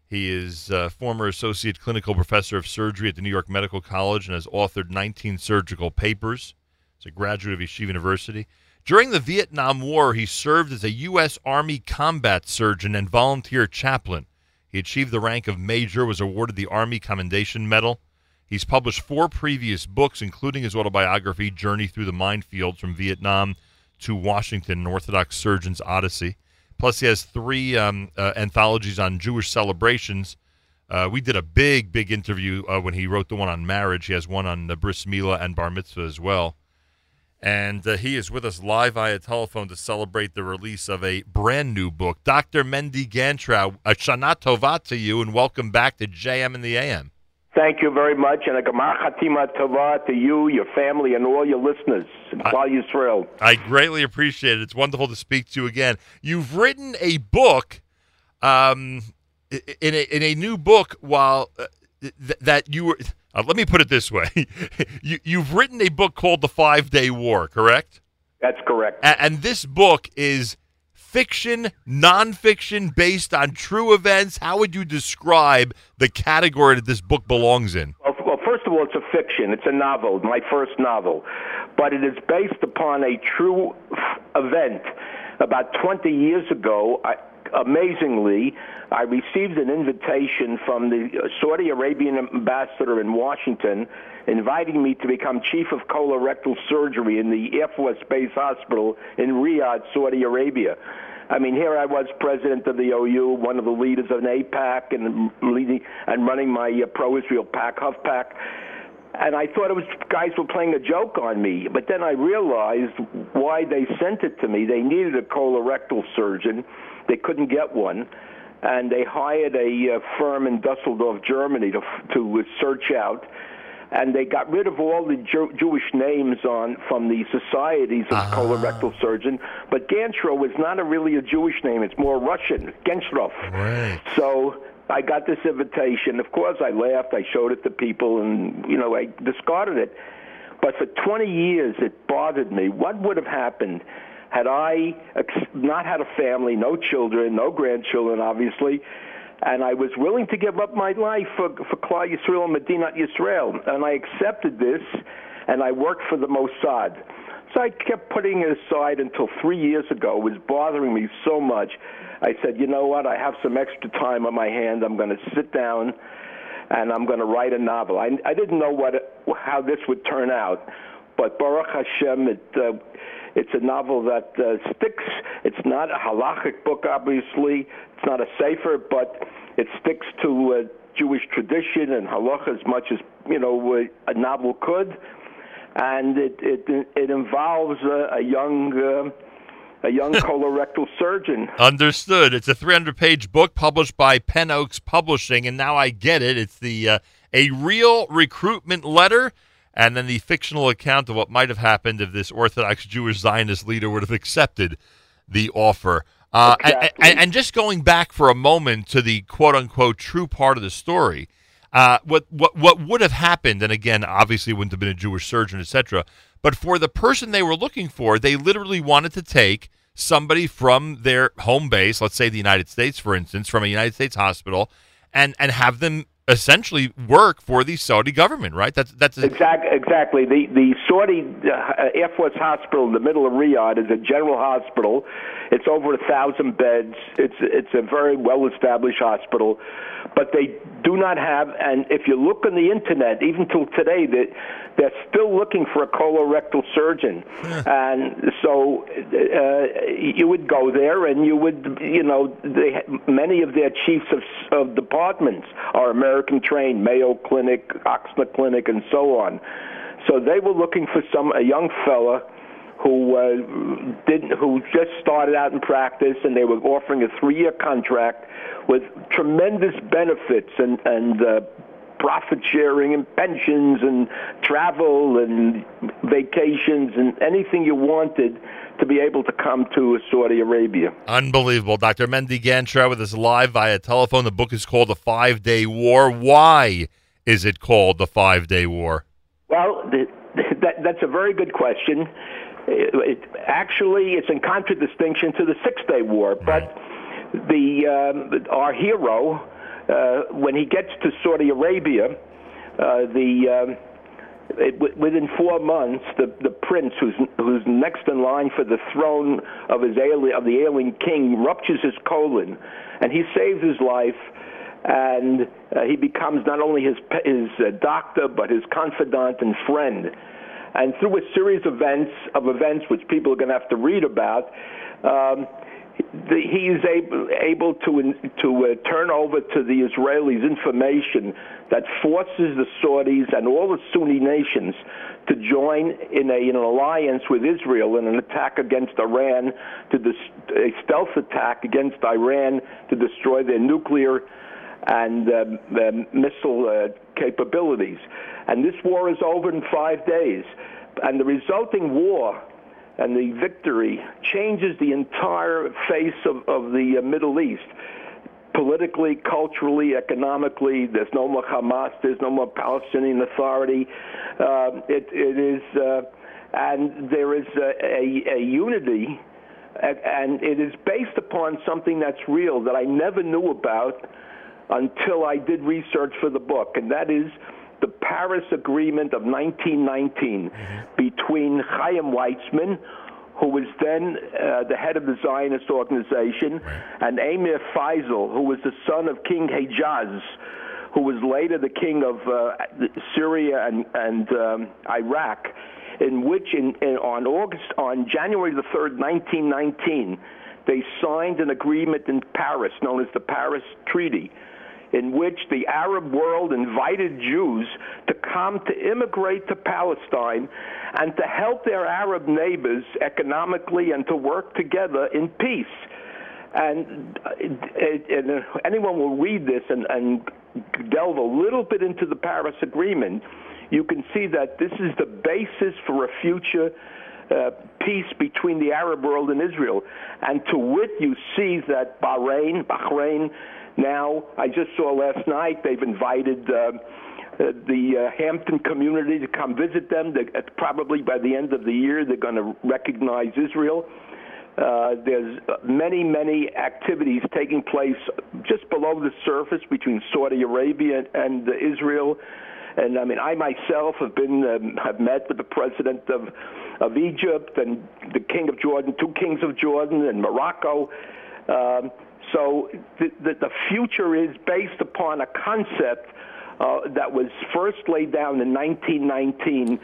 He is a former associate clinical professor of surgery at the New York Medical College and has authored 19 surgical papers. He's a graduate of Yeshiva University. During the Vietnam War, he served as a U.S. Army combat surgeon and volunteer chaplain. He achieved the rank of major, was awarded the Army Commendation Medal. He's published four previous books, including his autobiography, Journey Through the Minefields from Vietnam to Washington, An Orthodox Surgeon's Odyssey. Plus, he has three um, uh, anthologies on Jewish celebrations. Uh, we did a big, big interview uh, when he wrote the one on marriage. He has one on the bris milah and bar mitzvah as well. And uh, he is with us live via telephone to celebrate the release of a brand new book. Dr. Mendy Ganchrow, a Shana Tova to you, and welcome back to JM and the AM. Thank you very much, and a Gemar Chatima Tova to you, your family, and all your listeners. And Klal Yisrael. I greatly appreciate it. It's wonderful to speak to you again. You've written a book, um, in a in a new book. While uh, th- that you were, uh, let me put it this way: you you've written a book called The Five Day War, correct? That's correct. A- and this book is fiction, nonfiction, based on true events. How would you describe the category that this book belongs in? Well, well, first of all, it's a fiction. It's a novel, my first novel. But it is based upon a true f- event. About 20 years ago, I, amazingly, I received an invitation from the uh, Saudi Arabian ambassador in Washington inviting me to become chief of colorectal surgery in the Air Force Base Hospital in Riyadh, Saudi Arabia. I mean, here I was president of the OU, one of the leaders of an AIPAC, and leading and running my uh, pro-Israel PAC, HudPAC. And I thought it was guys were playing a joke on me. But then I realized why they sent it to me. They needed a colorectal surgeon. They couldn't get one. And they hired a uh, firm in Dusseldorf, Germany to, to uh, search out. And they got rid of all the Jew- Jewish names on from the societies of colorectal surgeon. But Ganchrow is not a really a Jewish name; it's more Russian, Genshroff. Right. So I got this invitation. Of course, I laughed. I showed it to people, and you know, I discarded it. But for 20 years, it bothered me. What would have happened had I not had a family, no children, no grandchildren, obviously, and I was willing to give up my life for for Klal Yisrael and Yisrael, and I accepted this, and I worked for the Mossad. So I kept putting it aside until three years ago. It was bothering me so much. I said, you know what? I have some extra time on my hand. I'm going to sit down and I'm going to write a novel. I, I didn't know what how this would turn out, but Baruch Hashem, it, uh, it's a novel that uh, sticks. It's not a halachic book, obviously. It's not a sefer, but it sticks to uh, Jewish tradition and halacha as much as you know uh, a novel could, and it it it involves uh, a young. Uh, a young colorectal surgeon. Understood. It's a 300-page book published by Pen Oaks Publishing, and now I get it. It's the uh, a real recruitment letter, and then the fictional account of what might have happened if this Orthodox Jewish Zionist leader would have accepted the offer. Uh, and, and, and just going back for a moment to the quote-unquote true part of the story, uh, what what what would have happened? And again, obviously, it wouldn't have been a Jewish surgeon, etc. But for the person they were looking for, they literally wanted to take somebody from their home base, let's say the United States, for instance, from a United States hospital, and and have them essentially work for the Saudi government, right? That's that's Exactly. Exactly. The the Saudi uh, Air Force Hospital in the middle of Riyadh is a general hospital. It's over a thousand beds. It's it's a very well established hospital, but they do not have. And if you look on the internet, even till today, that they're still looking for a colorectal surgeon. and so uh, you would go there, and you would, you know, they, many of their chiefs of, of departments are American trained, Mayo Clinic, Oxford Clinic, and so on. So they were looking for some a young fella who uh, didn't who just started out in practice, and they were offering a three-year contract with tremendous benefits and and uh, profit sharing and pensions and travel and vacations and anything you wanted to be able to come to Saudi Arabia. Unbelievable. Dr. Mendy Ganchrow with us live via telephone. The book is called The Five Day War. Why is it called The Five Day War? Well, the, that, that's a very good question. It, it, actually, it's in contradistinction to the Six Day War, but the um, our hero, uh, when he gets to Saudi Arabia, uh, the um, it, w- within four months, the the prince who's who's next in line for the throne of his alien of the alien king ruptures his colon, and he saves his life. And uh, he becomes not only his pe- his uh, doctor, but his confidant and friend. And through a series of events of events which people are going to have to read about, um, the, he is able, able to to uh, turn over to the Israelis information that forces the Saudis and all the Sunni nations to join in, a, in an alliance with Israel in an attack against Iran, to dis- a stealth attack against Iran to destroy their nuclear and um, um, missile uh, capabilities. And this war is over in five days. And the resulting war and the victory changes the entire face of, of the uh, Middle East. Politically, culturally, economically, there's no more Hamas, there's no more Palestinian Authority. Uh, it, it is, uh, and there is a, a, a unity, and it is based upon something that's real that I never knew about until I did research for the book, and that is the Paris Agreement of 1919 between Chaim Weizmann, who was then uh, the head of the Zionist organization, and Emir Faisal, who was the son of King Hejaz, who was later the king of uh, Syria and, and um, Iraq, in which in, in, on August on January the 3rd, 1919, they signed an agreement in Paris known as the Paris Treaty in which the Arab world invited Jews to come to immigrate to Palestine and to help their Arab neighbors economically and to work together in peace. And, and anyone will read this and, and delve a little bit into the Paris Agreement, you can see that this is the basis for a future uh, peace between the Arab world and Israel. And to wit, you see that Bahrain, Bahrain Now, I just saw last night they've invited uh, uh, the uh, Hampton community to come visit them. They, uh, probably by the end of the year, they're going to recognize Israel. Uh, there's many, many activities taking place just below the surface between Saudi Arabia and uh, Israel. And I mean, I myself have been um, have met with the president of of Egypt and the king of Jordan, two kings of Jordan, and Morocco. Um, so the, the, the future is based upon a concept uh, that was first laid down in 1919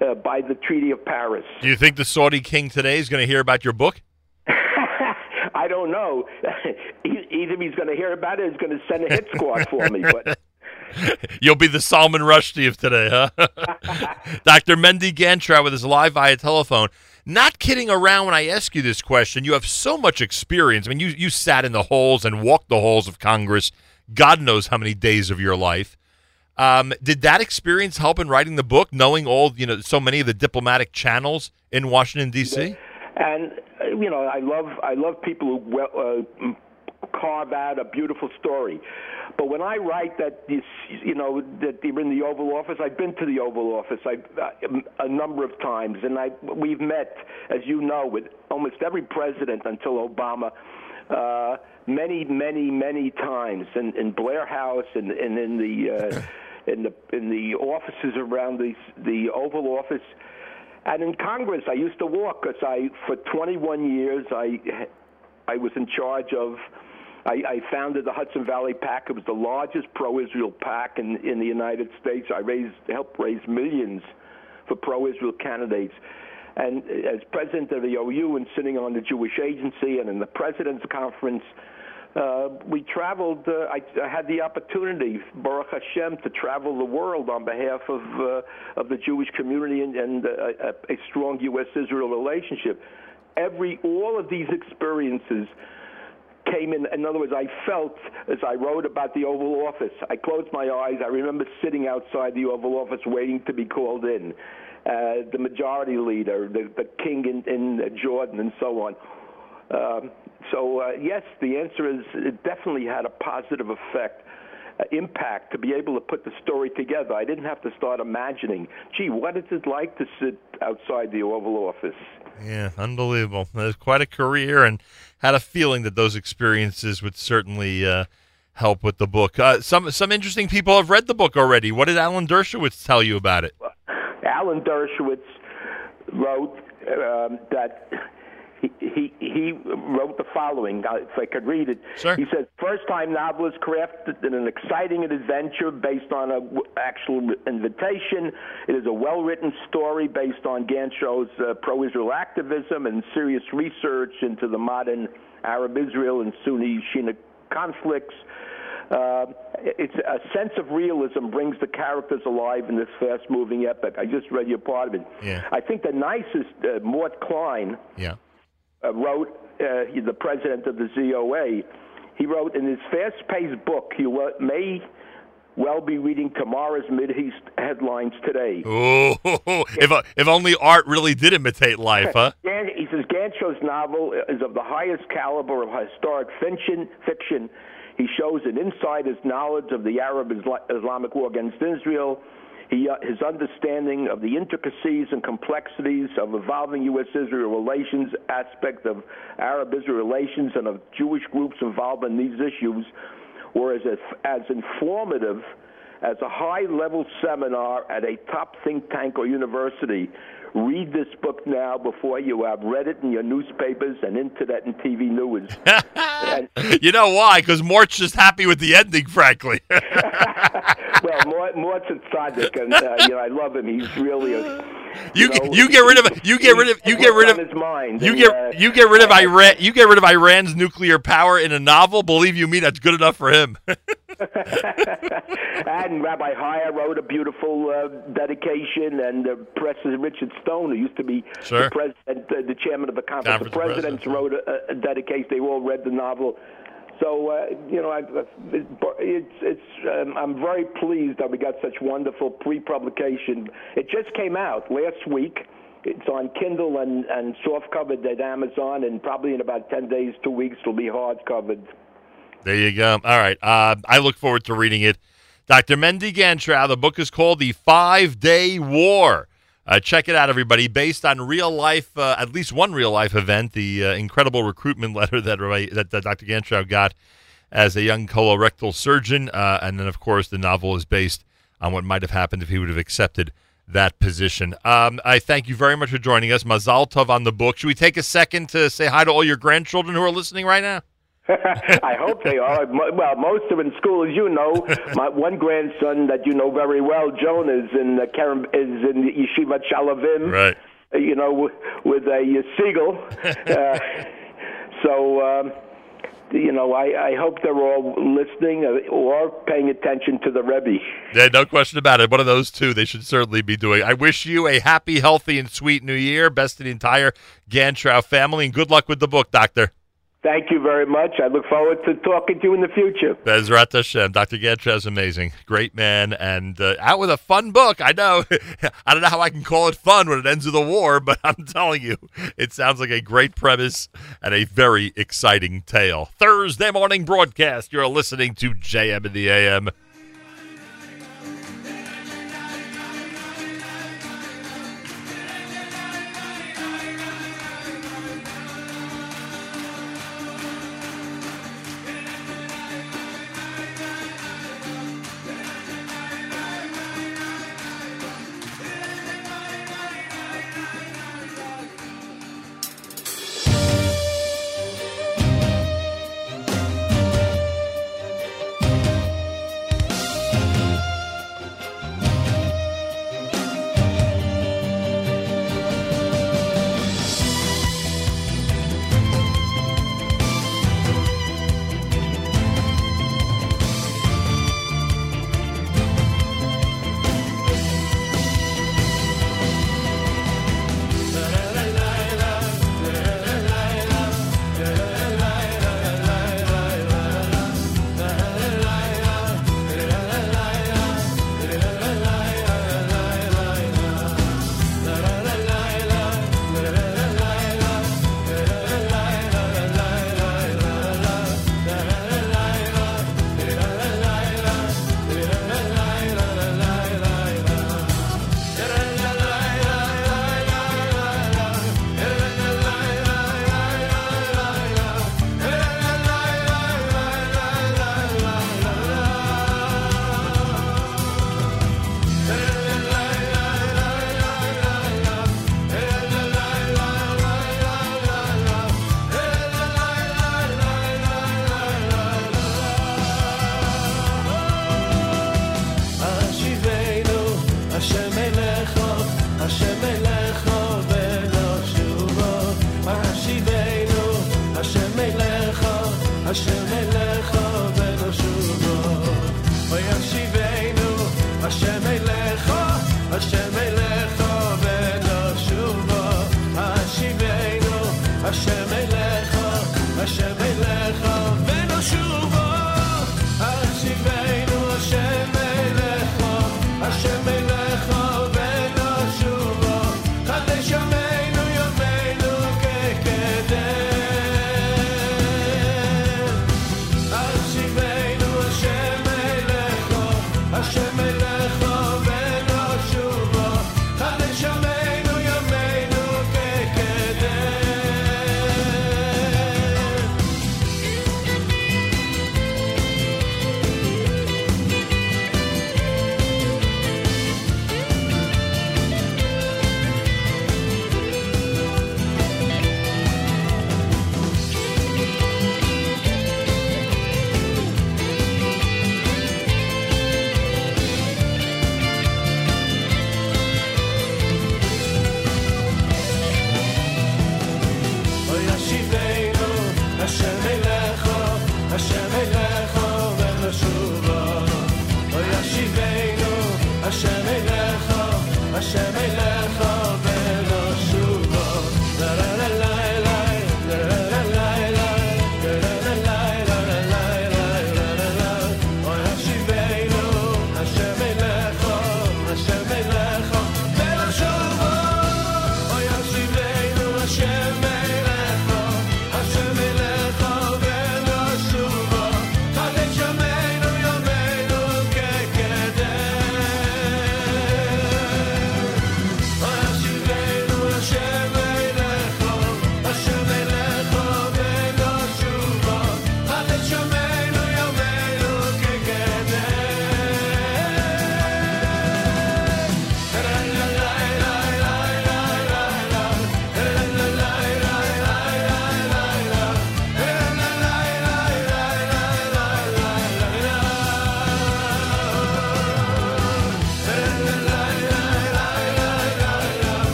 uh, by the Treaty of Paris. Do you think the Saudi king today is going to hear about your book? I don't know. Either he's going to hear about it, or he's going to send a hit squad for me. But You'll be the Salman Rushdie of today, huh? Dr. Mendy Ganchrow with us live via telephone. Not kidding around when I ask you this question. You have so much experience. I mean, you, you sat in the halls and walked the halls of Congress, God knows how many days of your life. Um, did that experience help in writing the book, knowing all, you know, so many of the diplomatic channels in Washington, D.C.? and uh, you know, I love I love people who uh, carve out a beautiful story. But when I write that you know, that they're in the Oval Office, I've been to the Oval Office I, uh, a number of times, and I we've met, as you know, with almost every president until Obama. Uh, many, many, many times in, in Blair House and, and in the uh, in the in the offices around the the Oval Office. And in Congress, I used to walk because I, for 21 years, I, I was in charge of. I, I founded the Hudson Valley PAC. It was the largest pro-Israel PAC in, in the United States. I raised, helped raise millions for pro-Israel candidates. And as president of the OU and sitting on the Jewish Agency and in the President's Conference, uh, we traveled. Uh, I, I had the opportunity, Baruch Hashem, to travel the world on behalf of uh, of the Jewish community and, and uh, a, a strong U.S.-Israel relationship. Every all of these experiences came in. In other words, I felt as I wrote about the Oval Office. I closed my eyes. I remember sitting outside the Oval Office waiting to be called in. Uh, the majority leader, the, the king in, in Jordan, and so on. Um, so uh, yes, the answer is it definitely had a positive effect. Uh, impact to be able to put the story together. I didn't have to start imagining, gee, what is it like to sit outside the Oval Office? Yeah, unbelievable. Was quite a career, and had a feeling that those experiences would certainly uh, help with the book. Uh, some some interesting people have read the book already. What did Alan Dershowitz tell you about it? Alan Dershowitz wrote um, that he, he he wrote the following. If I could read it, Sure. he says, "First-time novelist crafted in an exciting adventure based on a w- actual invitation. It is a well-written story based on Ganchrow's uh, pro-Israel activism and serious research into the modern Arab-Israel and Sunni-Shia conflicts." Uh, it's a sense of realism brings the characters alive in this fast-moving epic. I just read you part of it. Yeah. I think the nicest, uh, Mort Klein, Yeah. Uh, wrote, uh, the president of the ZOA, he wrote in his fast-paced book, you may well be reading tomorrow's Mideast headlines today. Oh, if if only art really did imitate life, huh? Gan- he says Ganchrow's novel is of the highest caliber of historic fiction. Fiction. He shows an insider's knowledge of the Arab Isla- Islamic war against Israel. He, uh, his understanding of the intricacies and complexities of evolving U.S.-Israel relations, aspect of Arab-Israel relations, and of Jewish groups involved in these issues, were as, as informative as a high-level seminar at a top think tank or university. Read this book now before you have read it in your newspapers and internet and TV news. and, you know why? Because Mort's just happy with the ending, frankly. well, Mort, Mort's a tzaddik, and uh, you know I love him. He's really a You know, you get rid of you get rid of you get rid of his mind. you and, get uh, you get rid of Iran you get rid of Iran's nuclear power in a novel. Believe you me, that's good enough for him. and Rabbi Haya wrote a beautiful uh, dedication, and uh, President Richard Stone, who used to be Sure. the president, uh, the chairman of the Conference, Conference of of Presidents, wrote a, a dedication. They all read the novel. So uh, you know, I, it's it's. Um, I'm very pleased that we got such wonderful pre-publication. It just came out last week. It's on Kindle and, and soft covered at Amazon, and probably in about ten days, two weeks, it'll be hard covered. There you go. All right. Uh, I look forward to reading it. Dr. Mendy Ganchrow, the book is called The Five Day War. Uh, check it out, everybody. Based on real life, uh, at least one real life event, the uh, incredible recruitment letter that, that, that Dr. Ganchrow got as a young colorectal surgeon. Uh, and then, of course, the novel is based on what might have happened if he would have accepted that position. Um, I thank you very much for joining us. Mazal Tov on the book. Should we take a second to say hi to all your grandchildren who are listening right now? I hope they are. Well, most are in school, as you know. My one grandson that you know very well, Joan, is in Karen, is in Yeshiva Shalavim. Right. You know, with a uh, seagull. uh, so. Um, you know, I, I hope they're all listening uh, or paying attention to the Rebbe. Yeah, no question about it. One of those two they should certainly be doing. I wish you a happy, healthy, and sweet new year. Best to the entire Ganchrow family, and good luck with the book, Doctor. Thank you very much. I look forward to talking to you in the future. Bezrat Hashem. Dr. Is amazing. Great man, and uh, out with a fun book. I know. I don't know how I can call it fun when it ends with a war, but I'm telling you, it sounds like a great premise and a very exciting tale. Thursday morning broadcast. You're listening to JM in the AM.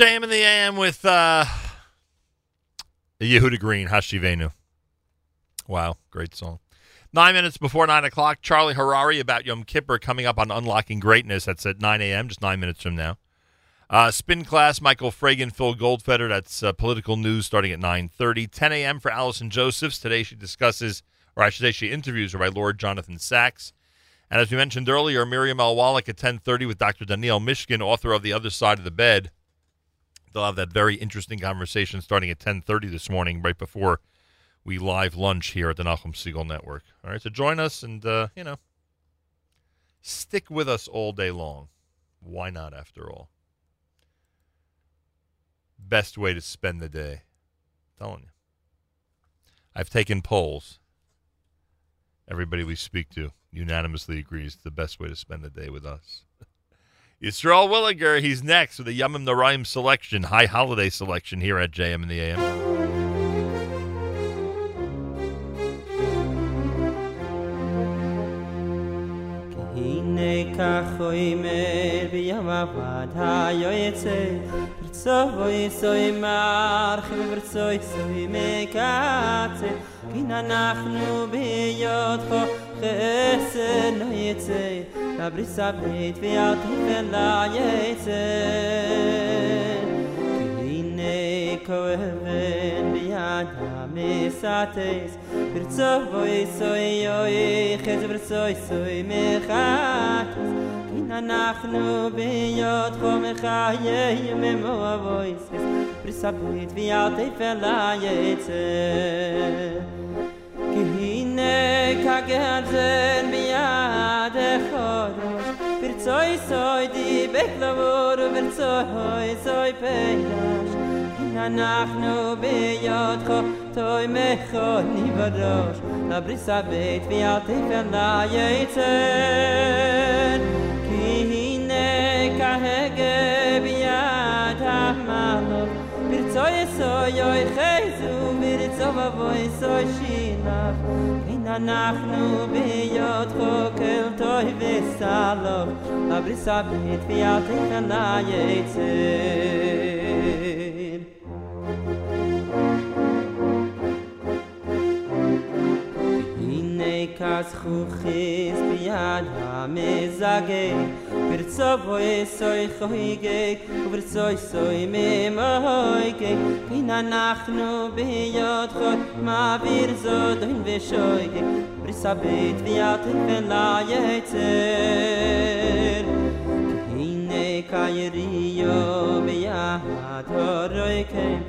JM in the AM with uh, Yehuda Green, Hashivenu. Wow, great song. Nine minutes before 9 o'clock, Charlie Harary about Yom Kippur coming up on Unlocking Greatness. That's at 9 a.m., just nine minutes from now. Uh, spin class, Michael Fragin, Phil Goldfeder. That's uh, political news starting at 9.30. 10 a.m. for Allison Josephs. Today she discusses, or I should say she interviews Rabbi Lord Jonathan Sacks. And as we mentioned earlier, Miriam L. Wallach at 10.30 with Dr. Daniel Mishkin, author of The Other Side of the Bed. They'll have that very interesting conversation starting at 10.30 this morning, right before we live lunch here at the Nachum Segal Network. All right, so join us and, uh, you know, stick with us all day long. Why not, after all? Best way to spend the day. I'm telling you. I've taken polls. Everybody we speak to unanimously agrees the best way to spend the day with us. Yisrael Williger, he's next with the Yamim Noraim selection, high holiday selection here at JM in the AM. כך הוא בימיו עד ברצוי סוי מרח וברצוי סוי מקצת כן אנחנו ביודכו חסד לא יצא לבריס הבית ואל תפן ליצא הנה כואבן ביד המסתס ברצוי סוי יוי חז ברצוי סוי מחתס כן אנחנו ביות חום חיי ממו אבויס פריסבית ויעת איפלה יצא כי הנה כגרזן ביד החודש פרצוי סוי די בקלבור ופרצוי סוי פיידש אנחנו ביות חום toy mekho ni varosh la brisa bet vi at ifen la yitzen yoy khayzu mir tsom voy so shina in a nach nu yot khokel toy vesalo a brisa bit vi at na yetze ברצוי סוי יוי חייזו ברצו ובוי סוי שילח אין אנחנו ביודכו כל טוי וסלוך לבריס הבית ואל תפן ליצן הנה כס חוכיס ביד המזגג ברצוי סוי חויגג וברצוי סוי ממויגג כן אנחנו ביוד חוד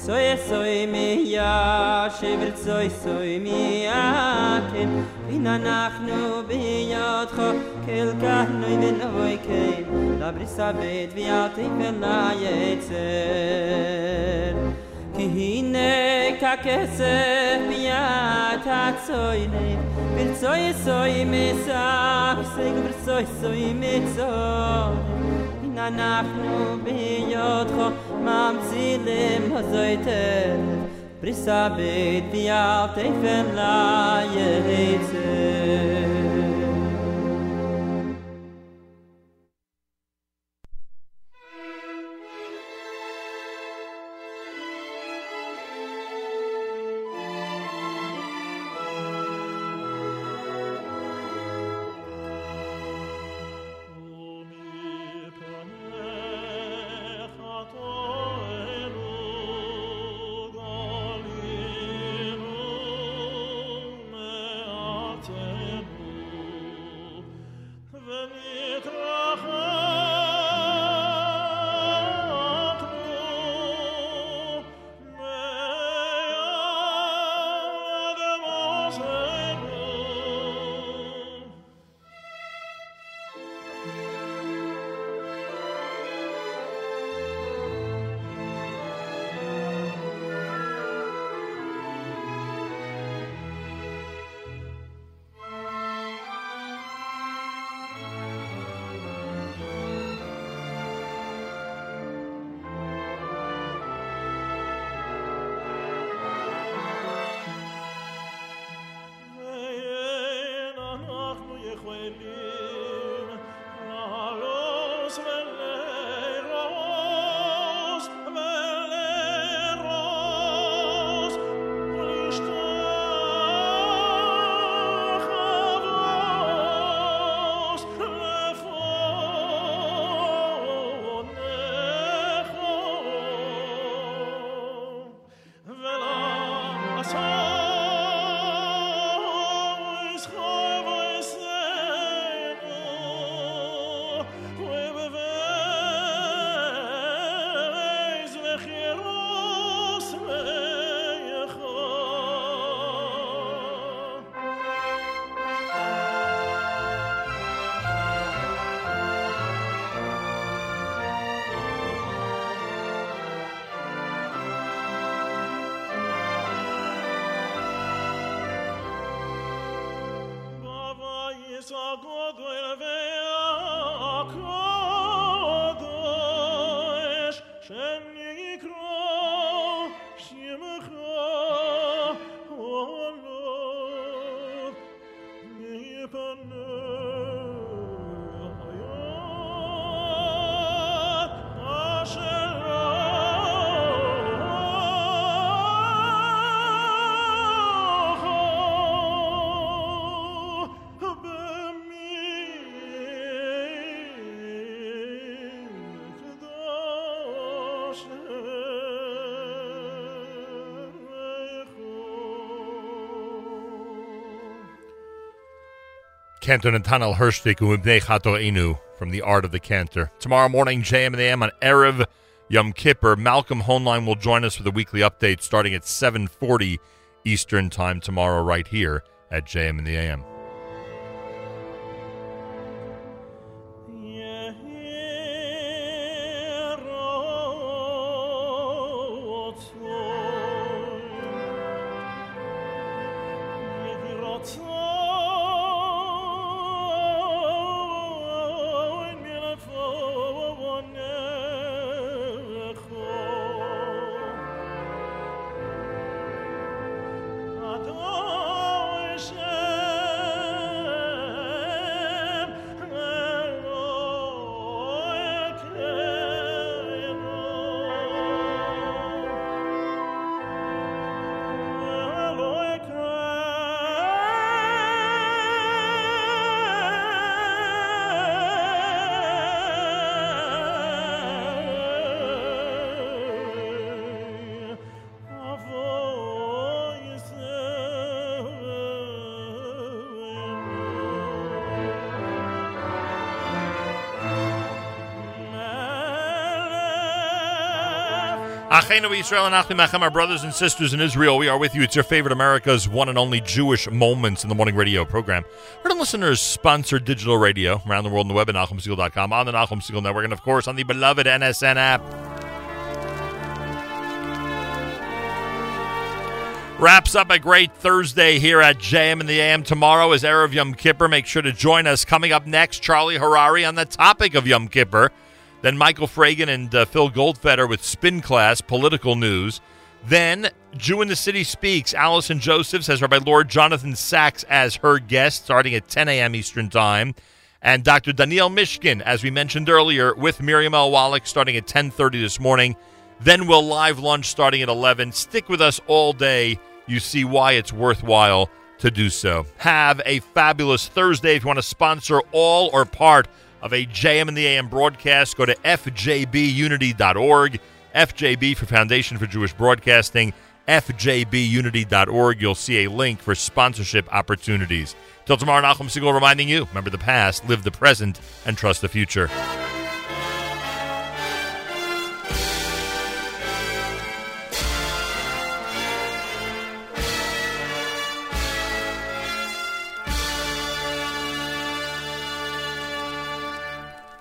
מעביר זו דוין ושויגג בריס הבית ויד תפן ליצר הנה קייריו ביד הרויקם ברצוי סוי מייש ברצוי סוי מייקם כן אנחנו ביודכו כל כהנוי ונויקם לבריס הבית ויד תפן ליצר כי הנה ככסף ביד הצוינים ברצוי סוי מסכסג ברצוי סוי מצורים אין אנחנו ביודך ממצילים הזויתן פריסה בית ביאל תפן לה יצא Umibnei Chato Inu from the Art of the Cantor. Tomorrow morning, JM and AM on Erev Yom Kippur. Malcolm Hoenlein will join us for the weekly update starting at 7.40 Eastern Time tomorrow right here at JM and the AM. Achenu Israel and Achim Achem, our brothers and sisters in Israel, we are with you. It's your favorite America's one and only Jewish Moments in the Morning radio program. Heard on listeners sponsor digital radio around the world on the web at NachumSegal.com, on the Nachum Segal Network, and of course on the beloved NSN app. Wraps up a great Thursday here at JM and the AM. Tomorrow is Erev Yom Kippur. Make sure to join us. Coming up next, Charlie Harary on the topic of Yom Kippur. Then Michael Fragin and uh, Phil Goldfeder with Spin Class Political News. Then Jew in the City Speaks. Allison Josephs has Rabbi Lord Jonathan Sacks as her guest, starting at 10 a.m. Eastern Time. And Dr. Daniel Mishkin, as we mentioned earlier, with Miriam L. Wallach, starting at 10.30 this morning. Then we'll live lunch starting at 11. Stick with us all day. You see why it's worthwhile to do so. Have a fabulous Thursday. If you want to sponsor all or part of a JM in the AM broadcast, go to fjbunity.org. FJB for Foundation for Jewish Broadcasting, fjbunity.org. You'll see a link for sponsorship opportunities. Till tomorrow, Nachum Segal reminding you remember the past, live the present, and trust the future.